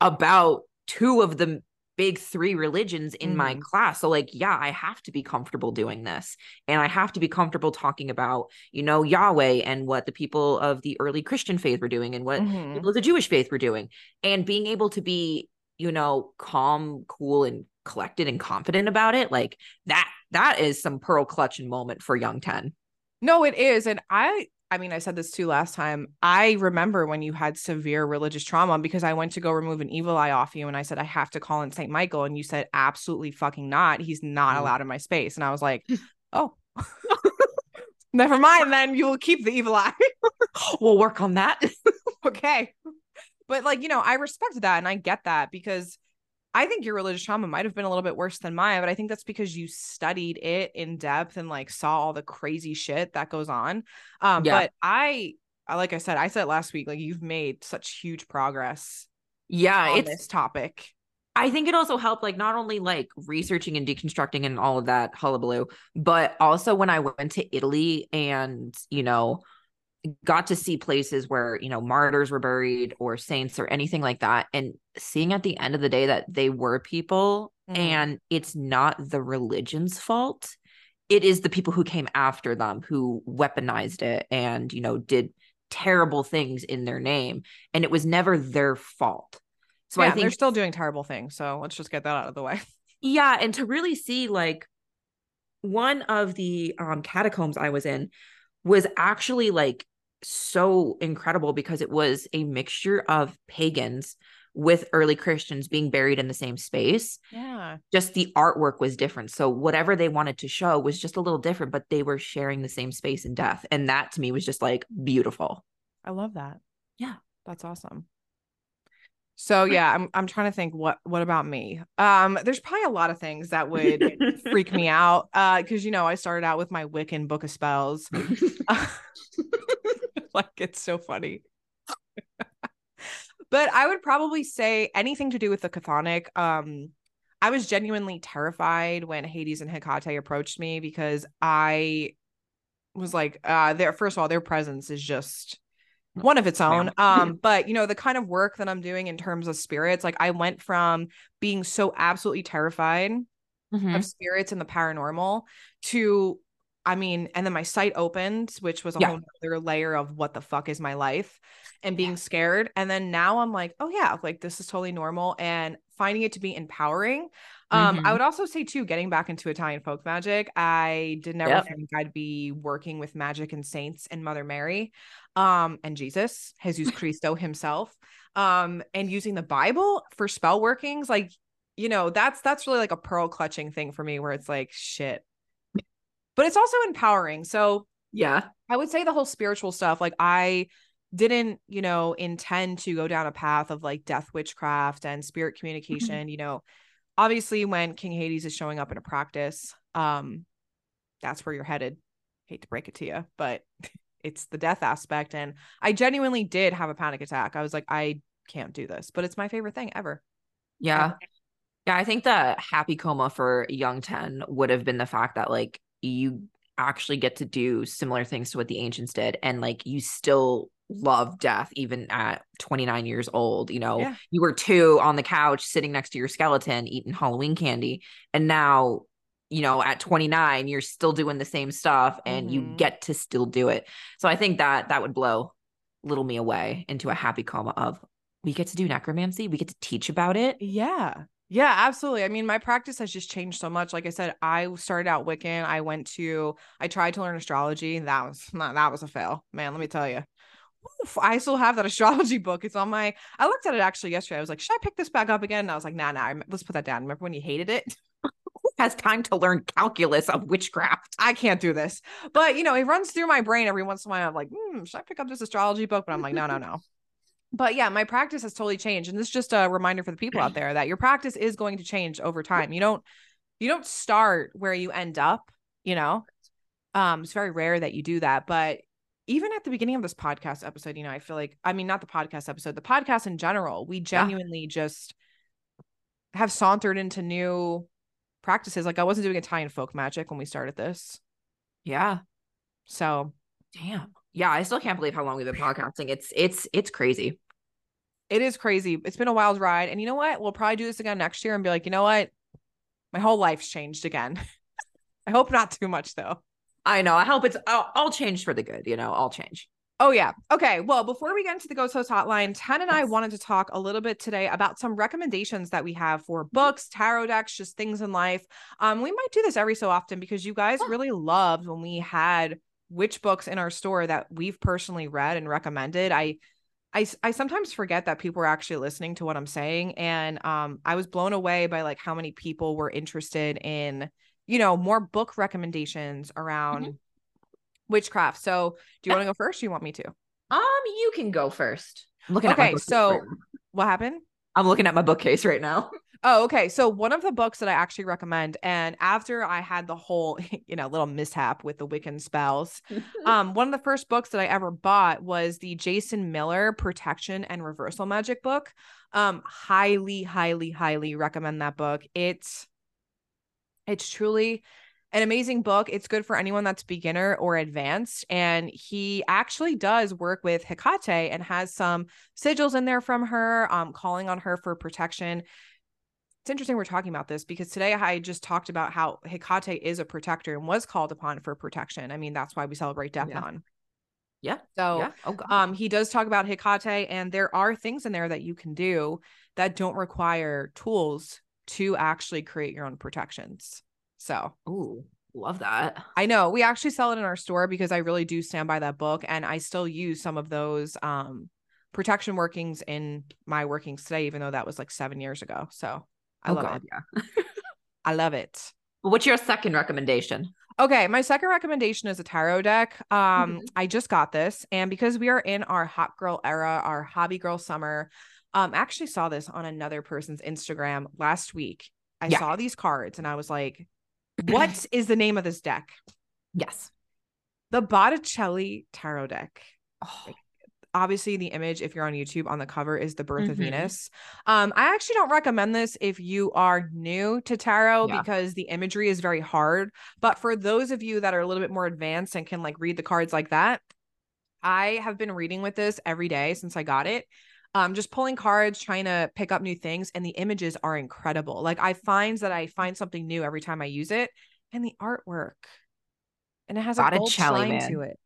about two of the big three religions in my Mhm. class. So, like, yeah, I have to be comfortable doing this. And I have to be comfortable talking about, you know, Yahweh and what the people of the early Christian faith were doing and what Mhm. people of the Jewish faith were doing. And being able to be, you know, calm, cool, and collected and confident about it. Like that, that is some pearl clutching moment for young Tenn. No, it is. And I I mean, I said this too last time. I remember when you had severe religious trauma because I went to go remove an evil eye off you and I said I have to call in St. Michael and you said absolutely fucking not. He's not Mm. allowed in my space. And I was like, "Oh. Never mind then. You will keep the evil eye." We'll work on that. okay. But like, you know, I respect that and I get that because I think your religious trauma might have been a little bit worse than mine, but I think that's because you studied it in depth and like saw all the crazy shit that goes on. Um, Yeah. but I I- like I said, I said last week, like you've made such huge progress yeah, on it's this topic. I think it also helped, like, not only like researching and deconstructing and all of that hullabaloo, but also when I went to Italy and, you know, got to see places where, you know, martyrs were buried or saints or anything like that. And seeing at the end of the day that they were people Mhm. and it's not the religion's fault. It is the people who came after them who weaponized it and, you know, did terrible things in their name. And it was never their fault. So yeah, I think they're still doing terrible things. So let's just get that out of the way. yeah, and to really see like one of the um catacombs I was in was actually like so incredible because it was a mixture of pagans with early Christians being buried in the same space. Yeah. Just the artwork was different. So whatever they wanted to show was just a little different, but they were sharing the same space in death. And that to me was just like beautiful. I love that. Yeah. That's awesome. So yeah, I'm I'm trying to think what what about me? Um there's probably a lot of things that would freak me out uh cuz you know I started out with my Wiccan book of spells. like it's so funny. but I would probably say anything to do with the chthonic. Um I was genuinely terrified when Hades and Hecate approached me because I was like uh their first of all their presence is just one of its own um but you know the kind of work that i'm doing in terms of spirits like i went from being so absolutely terrified Mhm. of spirits and the paranormal to i mean and then my sight opened which was a Yeah. whole other layer of what the fuck is my life and being scared and then now i'm like oh yeah like this is totally normal and finding it to be empowering um i Mhm. would also say too getting back into italian folk magic i did never Yep. think i'd be working with magic and saints and mother mary um and jesus jesus christo himself um and using the bible for spell workings like you know that's that's really like a pearl clutching thing for me where it's like shit but it's also empowering. So Yeah. i would say the whole spiritual stuff like i didn't you know intend to go down a path of like death witchcraft and spirit communication you know. Obviously when king hades is showing up in a practice um that's where you're headed. Hate to break it to you but it's the death aspect and i genuinely did have a panic attack. I was like i can't do this but it's my favorite thing ever. Yeah. Yeah, I think the happy coma for young Tenn would have been the fact that like you actually get to do similar things to what the ancients did and like you still love death even at 29 years old. You know, Yeah. you were two on the couch sitting next to your skeleton eating Halloween candy. And now, you know, at 29, you're still doing the same stuff and you Mhm. get to still do it. So I think that that would blow little me away into a happy coma of we get to do necromancy, we get to teach about it. Yeah. Yeah, absolutely. I mean, my practice has just changed so much. Like I said, I started out Wiccan. I went to, I tried to learn astrology. That was not, that was a fail, man. Let me tell you. Oof, I still have that astrology book. It's on my, I looked at it actually yesterday. I was like, should I pick this back up again? And I was like, nah, nah, let's put that down. Remember when you hated it? Has time to learn calculus of witchcraft? I can't do this. But, you know, it runs through my brain every once in a while. I'm like, hmm, should I pick up this astrology book? But I'm like, no, no, no. But yeah, my practice has totally changed. And this is just a reminder for the people out there that your practice is going to change over time. You don't you don't start where you end up, you know. Um, it's very rare that you do that. But even at the beginning of this podcast episode, you know, I feel like I mean not the podcast episode, the podcast in general, we genuinely just have sauntered into new practices. Like I wasn't doing Italian folk magic when we started this. Yeah. So Damn. Yeah, I still can't believe how long we've been podcasting. It's it's it's crazy. it is crazy. It's been a wild ride. And you know what? We'll probably do this again next year and be like, you know what? My whole life's changed again. I hope not too much though. I know. I hope it's all, all changed for the good, you know, all change. Oh yeah. Okay. Well, before we get into the Ghost Host Hotline, Tenn and I wanted to talk a little bit today about some recommendations that we have for books, tarot decks, just things in life. Um, we might do this every so often because you guys really loved when we had which books in our store that we've personally read and recommended. I I, I sometimes forget that people are actually listening to what I'm saying. And um, I was blown away by like how many people were interested in, you know, more book recommendations around witchcraft. So do you want to go first? Or you want me to? Um, you can go first. I'm looking at Okay, so- right. What happened? I'm looking at my bookcase right now. Oh, okay. So one of the books that I actually recommend, and after I had the whole, you know, little mishap with the Wiccan spells, um, one of the first books that I ever bought was the Jason Miller Protection and Reversal Magic book. Um, highly, highly, highly recommend that book. It's it's truly an amazing book. It's good for anyone that's beginner or advanced. And he actually does work with Hecate and has some sigils in there from her, um, calling on her for protection. It's interesting we're talking about this because today I just talked about how Hecate is a protector and was called upon for protection. I mean, that's why we celebrate Yeah. Deipnon. Yeah. So yeah. Oh um he does talk about Hecate and there are things in there that you can do that don't require tools to actually create your own protections. So Ooh, love that. I know we actually sell it in our store because I really do stand by that book and I still use some of those um protection workings in my workings today, even though that was like seven years ago. So I oh love god, it. yeah. I love it. What's your second recommendation? Okay, my second recommendation is a tarot deck. Um, Mhm. I just got this, and because we are in our hot girl era, our hobby girl summer, um, I actually saw this on another person's Instagram last week. I Yeah. saw these cards and I was like, what is the name of this deck? Yes. The Botticelli Tarot deck. Oh, Obviously, the image, if you're on YouTube, on the cover is the birth of Mhm. Venus. Um, I actually don't recommend this if you are new to tarot Yeah. because the imagery is very hard. But for those of you that are a little bit more advanced and can like read the cards like that, I have been reading with this every day since I got it. Um, just pulling cards, trying to pick up new things, and the images are incredible. Like I find that I find something new every time I use it, and the artwork, and it has a gold Botticelli, shine man. to it.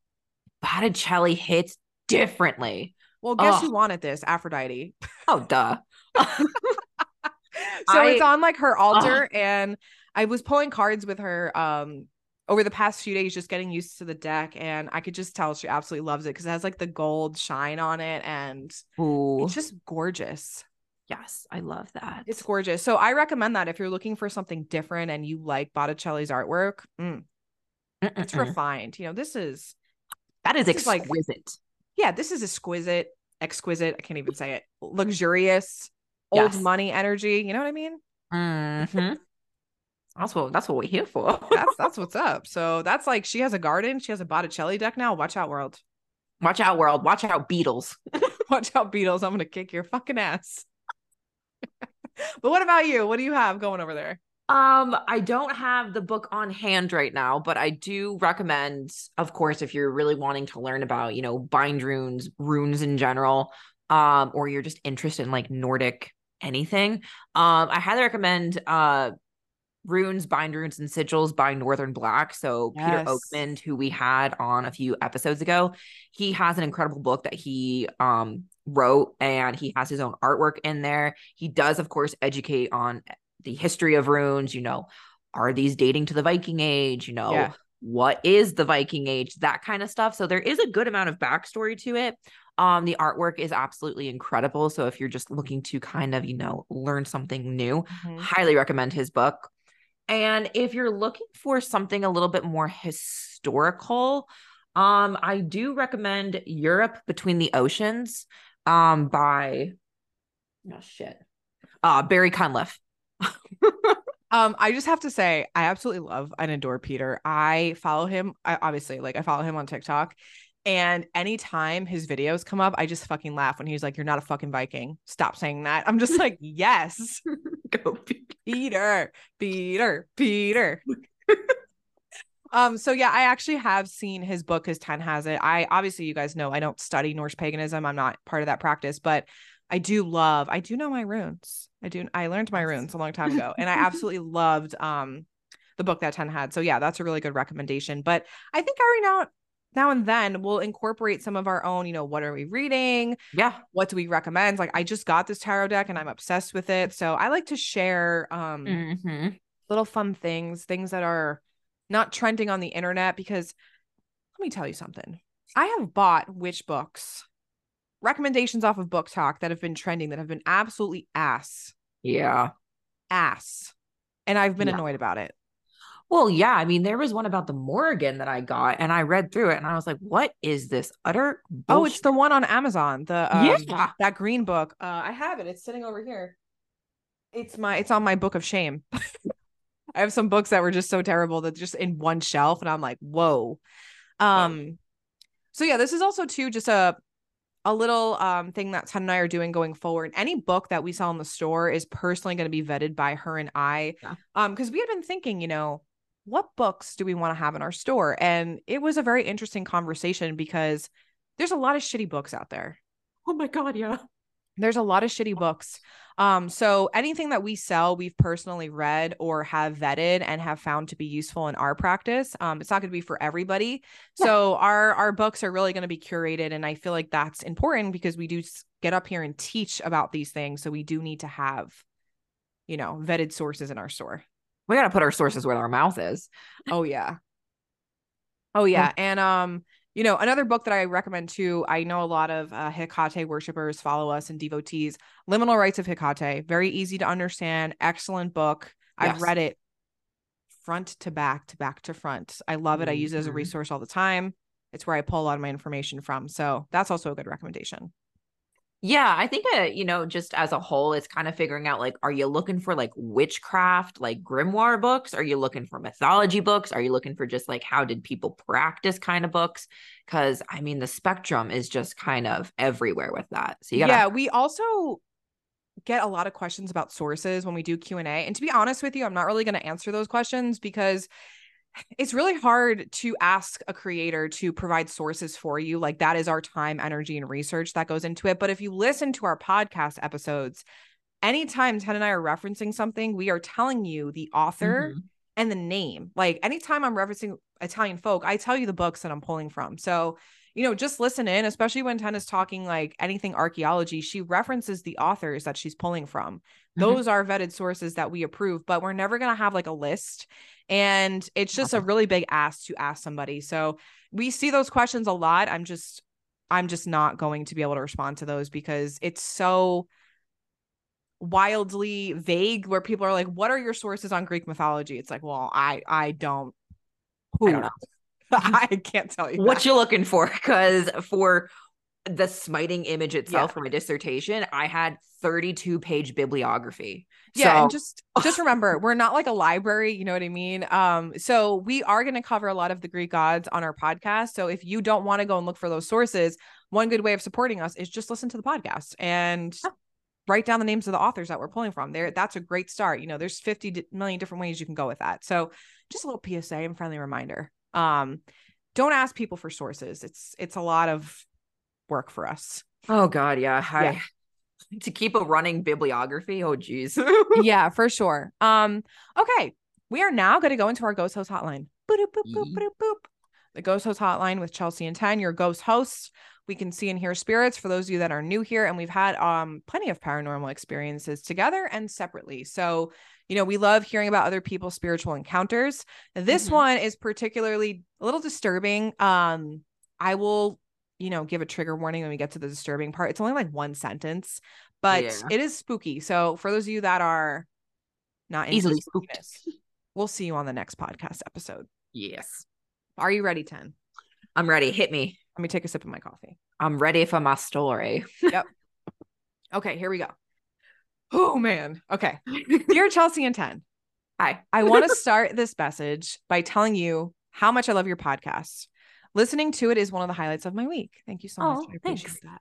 Botticelli hits differently. Well, guess Ugh. who wanted this? Aphrodite. Oh, duh. so it's on like her altar and i was pulling cards with her um over the past few days just getting used to the deck and i could just tell she absolutely loves it because it has like the gold shine on it and Ooh. it's just gorgeous yes, I love that. it's gorgeous so i recommend that if you're looking for something different and you like botticelli's artwork mm, it's refined you know this is That is this is like- exquisite. Yeah this is exquisite exquisite i can't even say it luxurious old Yes. money energy you know what i mean Mhm. That's what that's what we're here for. that's that's what's up. So that's like she has a garden. She has a Botticelli deck now. Watch out, world. Watch out, world. Watch out, Beatles. Watch out, Beatles. I'm gonna kick your fucking ass. but what about you? What do you have going over there? Um, I don't have the book on hand right now, but I do recommend, of course, if you're really wanting to learn about, you know, bind runes, runes in general, um, or you're just interested in like Nordic anything, um, I highly recommend uh Runes, Bind Runes, and Sigils by Northern Black. So yes. Peter Oakmond, who we had on a few episodes ago, he has an incredible book that he um wrote and he has his own artwork in there. He does, of course, educate on the history of runes, you know, are these dating to the Viking age? You know, yeah. what is the Viking age? That kind of stuff. So there is a good amount of backstory to it. Um, the artwork is absolutely incredible. So if you're just looking to kind of, you know, learn something new, mm-hmm. highly recommend his book. And if you're looking for something a little bit more historical, um, I do recommend Europe Between the Oceans um, by oh shit. Uh Barry Cunliffe. Um, I just have to say, I absolutely love and adore Peter. I follow him, I, obviously, like I follow him on TikTok. And anytime his videos come up, I just fucking laugh when he's like, You're not a fucking Viking. Stop saying that. I'm just like, Yes. Go Peter, Peter, Peter. um, so yeah, I actually have seen his book as Tenn has it. I obviously you guys know I don't study Norse paganism. I'm not part of that practice, but I do love, I do know my runes. I do I learned my runes a long time ago. and I absolutely loved um the book that Tenn had. So yeah, that's a really good recommendation. But I think every now now and then we'll incorporate some of our own, you know, what are we reading? Yeah. What do we recommend? Like I just got this tarot deck and I'm obsessed with it. So I like to share um mm-hmm. little fun things, things that are not trending on the internet because let me tell you something. I have bought witch books, recommendations off of BookTok that have been trending that have been absolutely ass. Yeah. Ass. And I've been yeah. annoyed about it. Well, yeah. I mean, there was one about the Morrigan that I got, and I read through it, and I was like, "What is this utter?" Bullshit? Oh, it's the one on Amazon. The um, yeah, that green book. Uh, I have it. It's sitting over here. It's my. It's on my book of shame. I have some books that were just so terrible that just in one shelf, and I'm like, "Whoa." Um. So yeah, this is also too just a a little um thing that Tenn and I are doing going forward. Any book that we sell in the store is personally going to be vetted by her and I. Yeah. Um, because we had been thinking, you know what books do we want to have in our store? And it was a very interesting conversation because there's a lot of shitty books out there. Oh my God, yeah. There's a lot of shitty books. Um, so anything that we sell, we've personally read or have vetted and have found to be useful in our practice. Um, it's not going to be for everybody. Yeah. So our our books are really going to be curated, and I feel like that's important because we do get up here and teach about these things. So we do need to have, you know, vetted sources in our store we got to put our sources where our mouth is. Oh yeah. Oh yeah. And um, you know, another book that I recommend too. I know a lot of uh, Hecate worshippers follow us and devotees. Liminal Rites of Hecate, very easy to understand, excellent book. Yes. I've read it front to back to back to front. I love it. Mm-hmm. I use it as a mm-hmm. resource all the time. It's where I pull a lot of my information from. So that's also a good recommendation. Yeah, I think uh, you know, just as a whole, it's kind of figuring out like, are you looking for like witchcraft, like grimoire books? Are you looking for mythology books? Are you looking for just like how did people practice kind of books? Because I mean, the spectrum is just kind of everywhere with that. So you gotta- yeah, we also get a lot of questions about sources when we do Q and A, and to be honest with you, I'm not really going to answer those questions because it's really hard to ask a creator to provide sources for you. Like that is our time, energy, and research that goes into it. But if you listen to our podcast episodes, anytime Tenn and I are referencing something, we are telling you the author mm-hmm. and the name. Like anytime I'm referencing Italian folk, I tell you the books that I'm pulling from. So, you know, just listen in, especially when Tenn is talking like anything archaeology, she references the authors that she's pulling from. Mm-hmm. Those are vetted sources that we approve, but we're never going to have like a list and it's just a really big ask to ask somebody. So we see those questions a lot. I'm just, I'm just not going to be able to respond to those because it's so wildly vague where people are like, what are your sources on Greek mythology? It's like, well, I, I don't, who I. I can't tell you what that. you're looking for because for the smiting image itself yeah. for my dissertation, I had 32 page bibliography. Yeah, so- and just just remember, we're not like a library, you know what I mean? Um, so we are going to cover a lot of the Greek gods on our podcast. So if you don't want to go and look for those sources, one good way of supporting us is just listen to the podcast and write down the names of the authors that we're pulling from. There, that's a great start. You know, there's 50 million different ways you can go with that. So just a little PSA and friendly reminder. Um, don't ask people for sources. It's it's a lot of work for us. Oh God, yeah. I, yeah. To keep a running bibliography. Oh geez. yeah, for sure. Um, okay. We are now going to go into our ghost host hotline. Boop, boop, boop, boop, boop. The ghost host hotline with Chelsea and Tenn, your ghost hosts we can see and hear spirits for those of you that are new here and we've had um plenty of paranormal experiences together and separately so you know we love hearing about other people's spiritual encounters this mm-hmm. one is particularly a little disturbing um i will you know give a trigger warning when we get to the disturbing part it's only like one sentence but yeah. it is spooky so for those of you that are not easily spooked we'll see you on the next podcast episode yes are you ready Tenn i'm ready hit me let me take a sip of my coffee. I'm ready for my story. yep. Okay, here we go. Oh man. Okay. Dear Chelsea and Tenn. Hi. I want to start this message by telling you how much I love your podcast. Listening to it is one of the highlights of my week. Thank you so much. I appreciate thanks. that.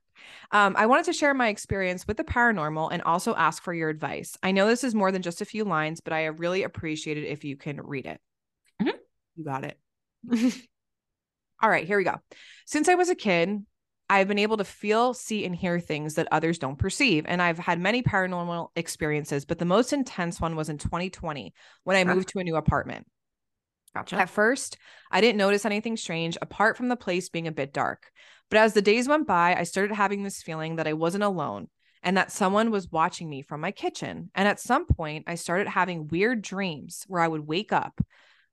Um, I wanted to share my experience with the paranormal and also ask for your advice. I know this is more than just a few lines, but I really appreciate it if you can read it. Mm-hmm. You got it. All right, here we go. Since I was a kid, I've been able to feel, see, and hear things that others don't perceive. And I've had many paranormal experiences, but the most intense one was in 2020 when I moved to a new apartment. Gotcha. At first, I didn't notice anything strange apart from the place being a bit dark. But as the days went by, I started having this feeling that I wasn't alone and that someone was watching me from my kitchen. And at some point, I started having weird dreams where I would wake up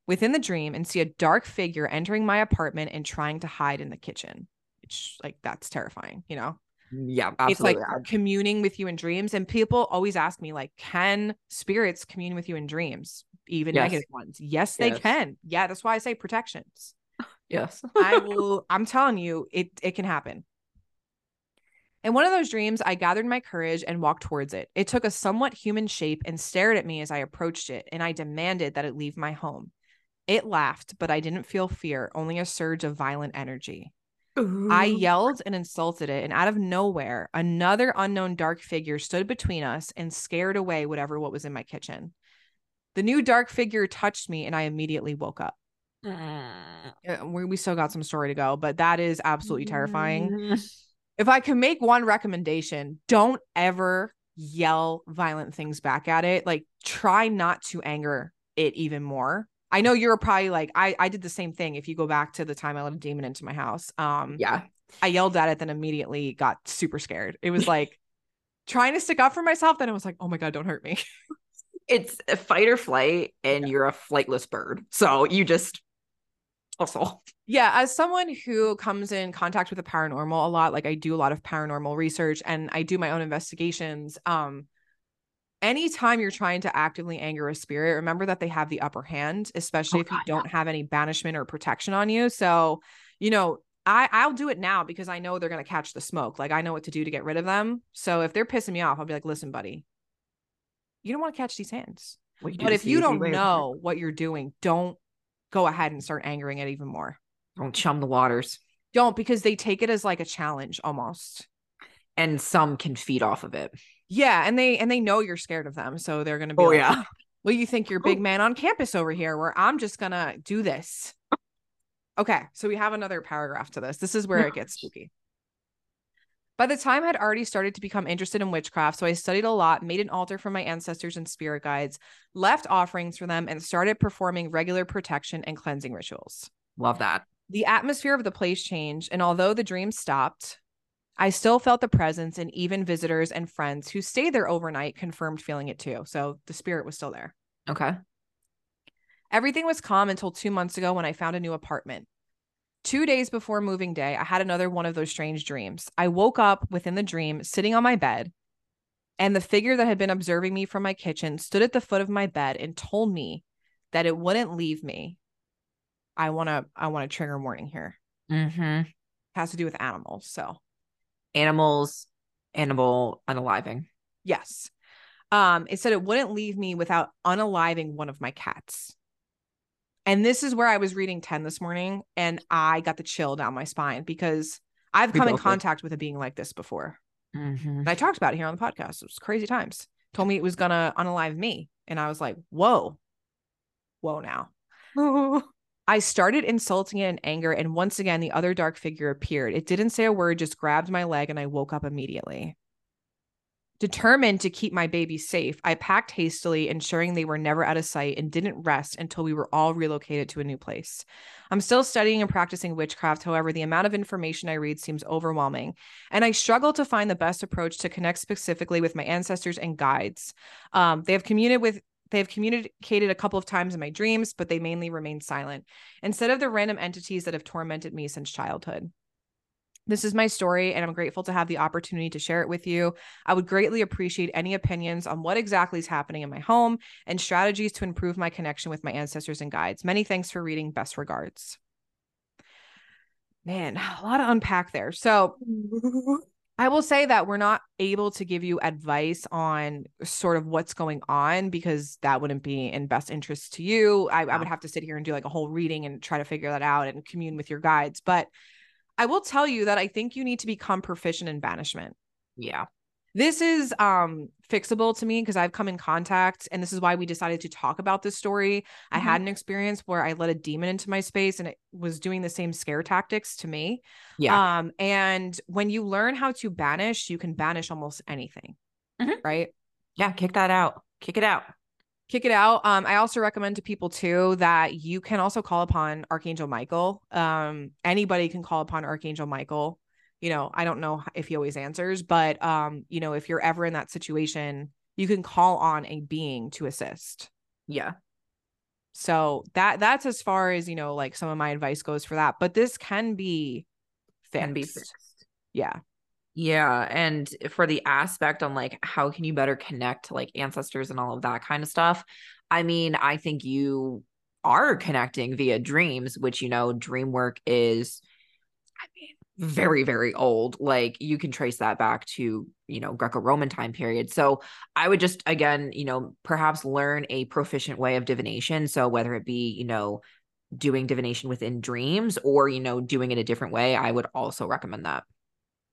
within the dream and see a dark figure entering my apartment and trying to hide in the kitchen. Which like that's terrifying, you know? Mm, yeah, absolutely. It's like communing with you in dreams. And people always ask me, like, can spirits commune with you in dreams, even yes. negative ones? Yes, they yes. can. Yeah, that's why I say protections. Yes. I will, I'm telling you, it it can happen. In one of those dreams, I gathered my courage and walked towards it. It took a somewhat human shape and stared at me as I approached it, and I demanded that it leave my home. It laughed, but I didn't feel fear, only a surge of violent energy. Ooh. I yelled and insulted it, and out of nowhere, another unknown dark figure stood between us and scared away whatever what was in my kitchen. The new dark figure touched me, and I immediately woke up. Mm. We, we still got some story to go, but that is absolutely terrifying. Mm. If I can make one recommendation, don't ever yell violent things back at it. Like, try not to anger it even more I know you're probably like I I did the same thing. If you go back to the time I let a demon into my house, um, yeah, I yelled at it, then immediately got super scared. It was like trying to stick up for myself. Then it was like, oh my god, don't hurt me. it's a fight or flight, and yeah. you're a flightless bird, so you just also. Yeah, as someone who comes in contact with the paranormal a lot, like I do a lot of paranormal research and I do my own investigations. Um, anytime you're trying to actively anger a spirit, remember that they have the upper hand, especially oh, if you God, don't yeah. have any banishment or protection on you. So, you know, I I'll do it now because I know they're gonna catch the smoke. Like I know what to do to get rid of them. So if they're pissing me off, I'll be like, listen, buddy, you don't want to catch these hands. but if you don't know what you're doing, don't go ahead and start angering it even more. Don't chum the waters. Don't because they take it as like a challenge almost. And some can feed off of it. Yeah, and they and they know you're scared of them, so they're gonna be. Oh like, yeah. Well, you think you're big oh. man on campus over here, where I'm just gonna do this. Okay, so we have another paragraph to this. This is where it gets spooky. By the time I'd already started to become interested in witchcraft, so I studied a lot, made an altar for my ancestors and spirit guides, left offerings for them, and started performing regular protection and cleansing rituals. Love that. The atmosphere of the place changed, and although the dreams stopped, I still felt the presence, and even visitors and friends who stayed there overnight confirmed feeling it too. So the spirit was still there. Okay. Everything was calm until two months ago when I found a new apartment. Two days before moving day, I had another one of those strange dreams. I woke up within the dream, sitting on my bed, and the figure that had been observing me from my kitchen stood at the foot of my bed and told me that it wouldn't leave me. I want to I want to trigger warning here. Mm-hmm. Has to do with animals. So animals, animal unaliving. Yes. Um, it said it wouldn't leave me without unaliving one of my cats. And this is where I was reading Tenn this morning and I got the chill down my spine because I've come in contact with a being like this before. Mhm. And I talked about it here on the podcast. It was crazy times. Told me it was gonna unalive me. And I was like, whoa. Whoa now. I started insulting it in anger, and once again, the other dark figure appeared. It didn't say a word, just grabbed my leg, and I woke up immediately. Determined to keep my baby safe, I packed hastily, ensuring they were never out of sight, and didn't rest until we were all relocated to a new place. I'm still studying and practicing witchcraft. However, the amount of information I read seems overwhelming, and I struggle to find the best approach to connect specifically with my ancestors and guides. Um, they have communicated with they have communicated a couple of times in my dreams, but they mainly remain silent instead of the random entities that have tormented me since childhood. This is my story, and I'm grateful to have the opportunity to share it with you. I would greatly appreciate any opinions on what exactly is happening in my home and strategies to improve my connection with my ancestors and guides. Many thanks for reading. Best regards. Man, a lot to unpack there. So, I will say that we're not able to give you advice on sort of what's going on because that wouldn't be in best interest to you. I, I would have to sit here and do like a whole reading and try to figure that out and commune with your guides. But I will tell you that I think you need to become proficient in banishment. Yeah. This is um fixable to me because I've come in contact and this is why we decided to talk about this story. I Mhm. had an experience where I let a demon into my space and it was doing the same scare tactics to me. Yeah. Um and when you learn how to banish, you can banish almost anything. Mhm. Right? yeah. Kick that out. Kick it out. kick it out. Um, I also recommend to people too that you can also call upon Archangel Michael. Um, anybody can call upon Archangel Michael. You know, I don't know if he always answers, but um, you know, if you're ever in that situation, you can call on a being to assist. Yeah. So that that's as far as you know, like some of my advice goes for that. But this can be fixed. Can be fixed. Yeah. Yeah, and for the aspect on like how can you better connect to like ancestors and all of that kind of stuff. I mean, I think you are connecting via dreams, which you know, dream work is I mean, very very old. Like you can trace that back to, you know, Greco-Roman time period. So, I would just again, you know, perhaps learn a proficient way of divination, so whether it be, you know, doing divination within dreams or, you know, doing it a different way, I would also recommend that.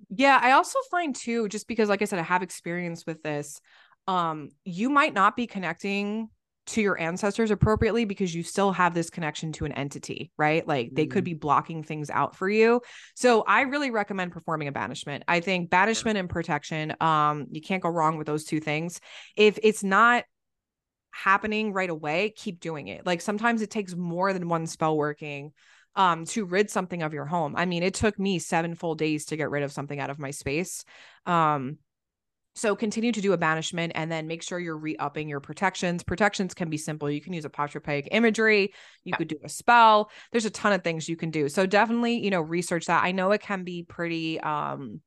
Yeah, I also find too, just because like I said, I have experience with this, um, you might not be connecting to your ancestors appropriately because you still have this connection to an entity, right? Like they could Mm. be blocking things out for you. So I really recommend performing a banishment. I think banishment and protection, um, you can't go wrong with those two things. If it's not happening right away, keep doing it. Like sometimes it takes more than one spell working um to rid something of your home. I mean, it took me 7 full days to get rid of something out of my space. Um so continue to do a banishment and then make sure you're re-upping your protections. Protections can be simple. You can use a apotropaic imagery, you Yeah. could do a spell. There's a ton of things you can do. So definitely, you know, research that. I know it can be pretty um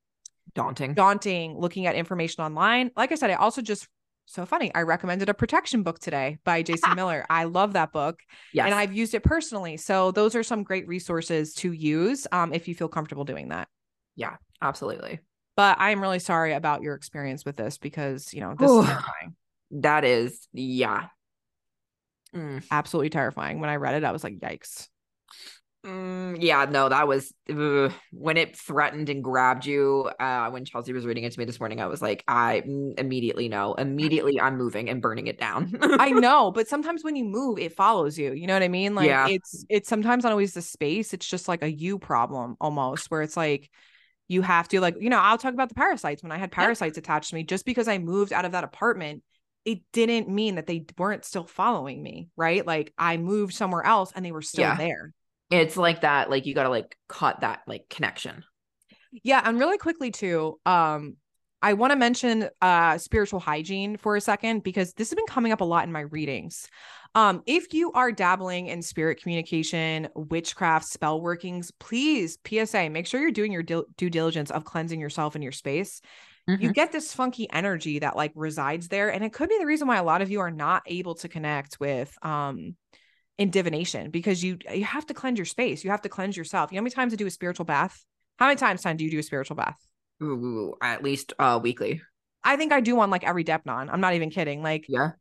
Daunting. daunting looking at information online. Like I said, I also just so funny. I recommended a protection book today by Jason Miller. I love that book Yes. and I've used it personally. So those are some great resources to use um, if you feel comfortable doing that. yeah, absolutely. But I am really sorry about your experience with this because, you know, this Ooh. is terrifying. That is, yeah. Mm. Absolutely terrifying. When I read it, I was like, yikes. Mm, yeah, no, that was ugh. when it threatened and grabbed you. Uh, when Chelsea was reading it to me this morning, I was like, I mm, immediately know. Immediately, I'm moving and burning it down. I know, but sometimes when you move, it follows you. You know what I mean? Like Yeah. it's it's sometimes not always the space. It's just like a you problem almost, where it's like you have to like, you know, I'll talk about the parasites. When I had parasites attached to me, just because I moved out of that apartment, it didn't mean that they weren't still following me, right? Like I moved somewhere else and they were still Yeah. there. it's like that. Like you got to like cut that like connection. Yeah, and really quickly too, um, I want to mention uh spiritual hygiene for a second because this has been coming up a lot in my readings. Um, if you are dabbling in spirit communication, witchcraft, spell workings, please PSA, make sure you're doing your dil- due diligence of cleansing yourself and your space. You Mhm. get this funky energy that like resides there, and it could be the reason why a lot of you are not able to connect with um in divination because you you have to cleanse your space. You have to cleanse yourself. You know how many times I do a spiritual bath? How many times time do you do a spiritual bath? Ooh, at least uh weekly. I think I do one like every Deipnon. I'm not even kidding. Like Yeah.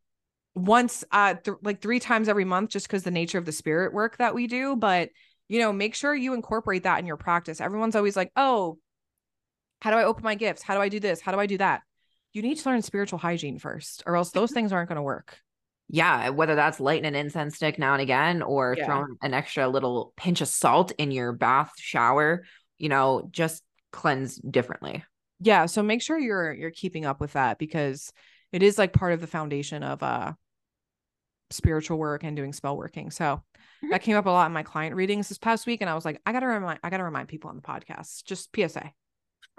once, uh, th- like three times every month, just because the nature of the spirit work that we do. But you know, make sure you incorporate that in your practice. Everyone's always like, "Oh, How do I open my gifts? How do I do this? How do I do that? You need to learn spiritual hygiene first, or else those things aren't going to work. Yeah, whether that's lighting an incense stick now and again or Yeah. throwing an extra little pinch of salt in your bath shower, you know, just cleanse differently. Yeah, so make sure you're you're keeping up with that because it is like part of the foundation of uh spiritual work and doing spell working. So Mhm. that came up a lot in my client readings this past week and I was like I got to remind I got to remind people on the podcast. Just PSA.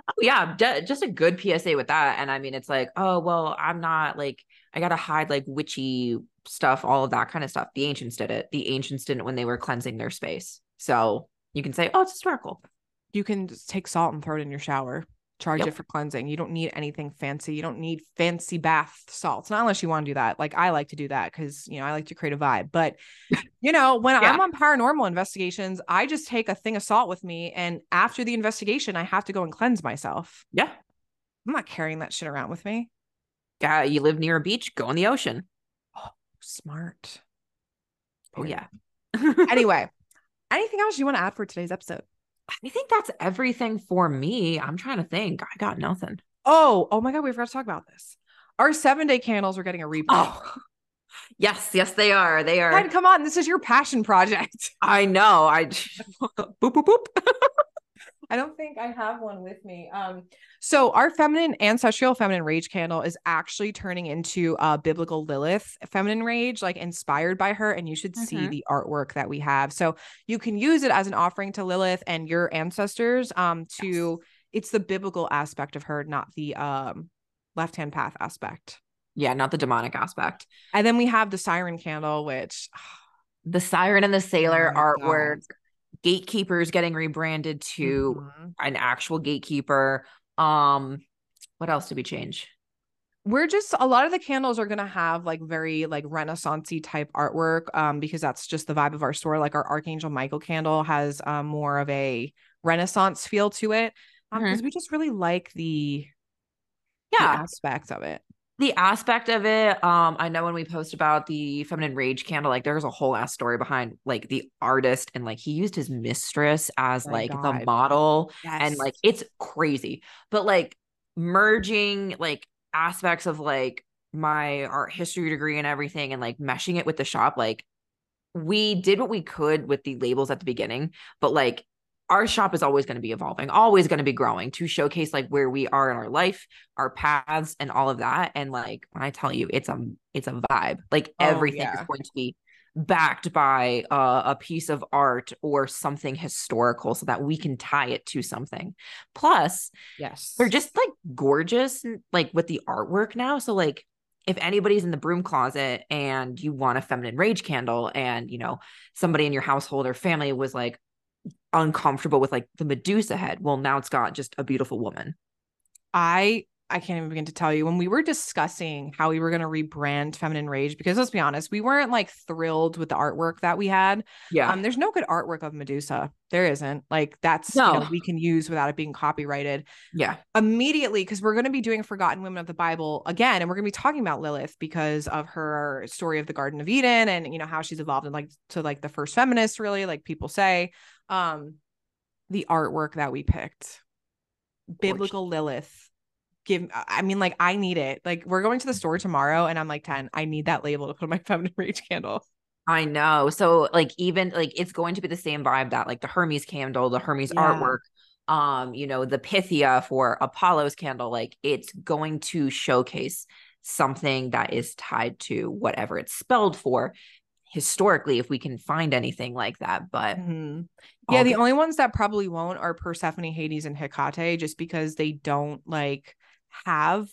Oh, yeah, ju- just a good PSA with that. And I mean, it's like, oh, well, I'm not like, I got to hide like witchy stuff, all of that kind of stuff. The ancients did it. The ancients didn't when they were cleansing their space. So you can say, oh, it's historical. You can take salt and throw it in your shower. Charge Yep. it for cleansing. You don't need anything fancy. You don't need fancy bath salts. Not unless you want to do that. Like I like to do that because you know I like to create a vibe. But you know, when Yeah. I'm on paranormal investigations, I just take a thing of salt with me, and after the investigation, I have to go and cleanse myself. Yeah. I'm not carrying that shit around with me. Yeah. You live near a beach, go in the ocean. Oh, smart. Oh, yeah. Anyway, anything else you want to add for today's episode? I think that's everything for me. I'm trying to think. I got nothing. Oh, oh my god, we forgot to talk about this. Our seven day candles are getting a reprint. Oh, yes, yes, they are. They are. God, come on, this is your passion project. I know. I boop boop boop. I don't think I have one with me. Um, so our feminine ancestral feminine rage candle is actually turning into a biblical Lilith feminine rage, like inspired by her. And you should see Mhm. the artwork that we have. So you can use it as an offering to Lilith and your ancestors. Um, to it's the biblical aspect of her, not the um left hand path aspect. Yeah, not the demonic aspect. And then we have the siren candle, which The siren and the sailor Oh artwork. Gatekeepers getting rebranded to Mhm. an actual gatekeeper. Um, what else did we change? we're just a lot of the candles are gonna have like very like renaissancey type artwork um because that's just the vibe of our store like our archangel michael candle has um more of a renaissance feel to it um because we just really like the, the Yeah, aspect of it the aspect of it um i know when we post about the feminine rage candle like there's a whole ass story behind like the artist and like he used his mistress as My like the model yes. and like it's crazy. But like merging like aspects of like my art history degree and everything and like meshing it with the shop like we did what we could with the labels at the beginning but like our shop is always going to be evolving always going to be growing to showcase like where we are in our life our paths and all of that. And like when i tell you it's a it's a vibe. Like Oh, everything yeah. is going to be backed by uh, a piece of art or something historical so that we can tie it to something. Plus yes. they're just like gorgeous like with the artwork now. So like if anybody's in the broom closet and you want a feminine rage candle and you know somebody in your household or family was like uncomfortable with like the medusa head well now it's got just a beautiful woman I I can't even begin to tell you when we were discussing how we were going to rebrand Feminine Rage because let's be honest, we weren't like thrilled with the artwork that we had. yeah Um, there's no good artwork of Medusa. There isn't. Like that's you know, No. we can use without it being copyrighted. yeah Immediately, because we're going to be doing Forgotten Women of the Bible again, and we're going to be talking about Lilith because of her story of the Garden of Eden and you know how she's evolved and like to like the first feminist, really, like people say. Um, the artwork that we picked, biblical Lilith. Give, I mean, like I need it. Like we're going to the store tomorrow, and I'm like Tenn. I need that label to put on my feminine rage candle. i know so like even like it's going to be the same vibe that like the hermes candle the hermes Yeah. artwork um you know the pythia for apollo's candle like it's going to showcase something that is tied to whatever it's spelled for historically if we can find anything like that but Mhm. Yeah, the good- only ones that probably won't are Persephone, Hades, and Hecate, just because they don't like have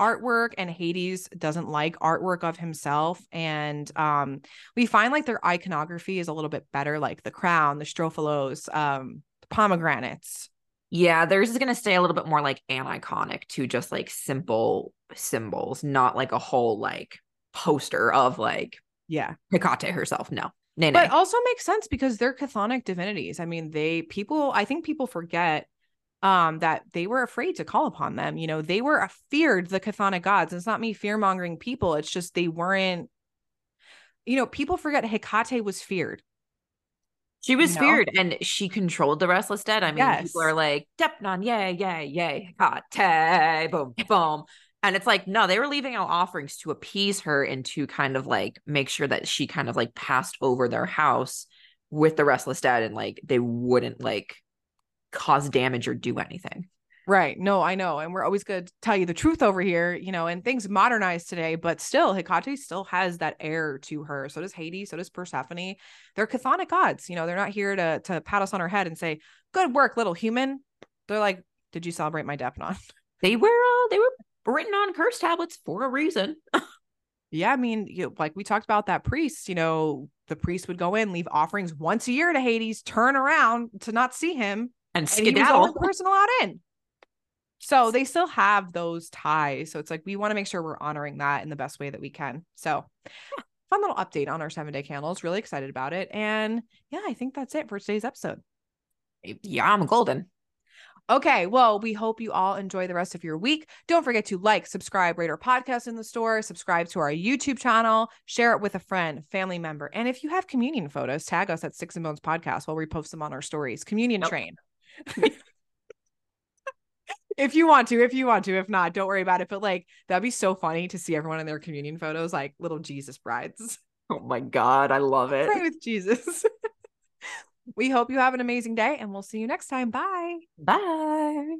artwork and Hades doesn't like artwork of himself. And um we find like their iconography is a little bit better, like the crown, the strophalos, um, pomegranates. yeah theirs is going to stay a little bit more like an iconic to just like simple symbols not like a whole like poster of like Yeah. Hecate herself no nay. But also makes sense because they're chthonic divinities. I mean, they people I think people forget um that they were afraid to call upon them. You know, they were feared the chthonic gods. It's not me fear mongering people. It's just they weren't, you know, people forget Hecate was feared. She was You know? feared and she controlled the restless dead. I mean, people are like, Deipnon, yay, yay, yay, Hecate, boom, boom. And it's like, no, they were leaving out offerings to appease her and to kind of like make sure that she kind of like passed over their house with the restless dead and like they wouldn't like cause damage or do anything. Right. No, I know. And we're always going to tell you the truth over here, you know, and things modernized today, but still, Hecate still has that air to her. So does Hades. So does Persephone. They're chthonic gods. You know, they're not here to, to pat us on our head and say, good work, little human. They're like, did you celebrate my Deipnon? They were uh, they were written on curse tablets for a reason. yeah. I mean, you, like we talked about that priest, you know, the priest would go in, leave offerings once a year to Hades, turn around to not see him, And and he was the skedaddle. only person allowed in. So they still have those ties. So it's like we want to make sure we're honoring that in the best way that we can. So fun little update on our seven day candles. Really excited about it. And yeah, I think that's it for today's episode. Yeah, I'm golden. Okay, well, we hope you all enjoy the rest of your week. Don't forget to like, subscribe, rate our podcast in the store, subscribe to our YouTube channel, share it with a friend, family member. And if you have communion photos, tag us at Styx and Bones Podcast while we post them on our stories. Communion Nope. train. if you want to, if you want to, if not, don't worry about it. But like that'd be so funny to see everyone in their communion photos, like little Jesus brides. Oh my god, I love it. Pray with Jesus. we hope you have an amazing day and we'll see you next time. Bye. Bye.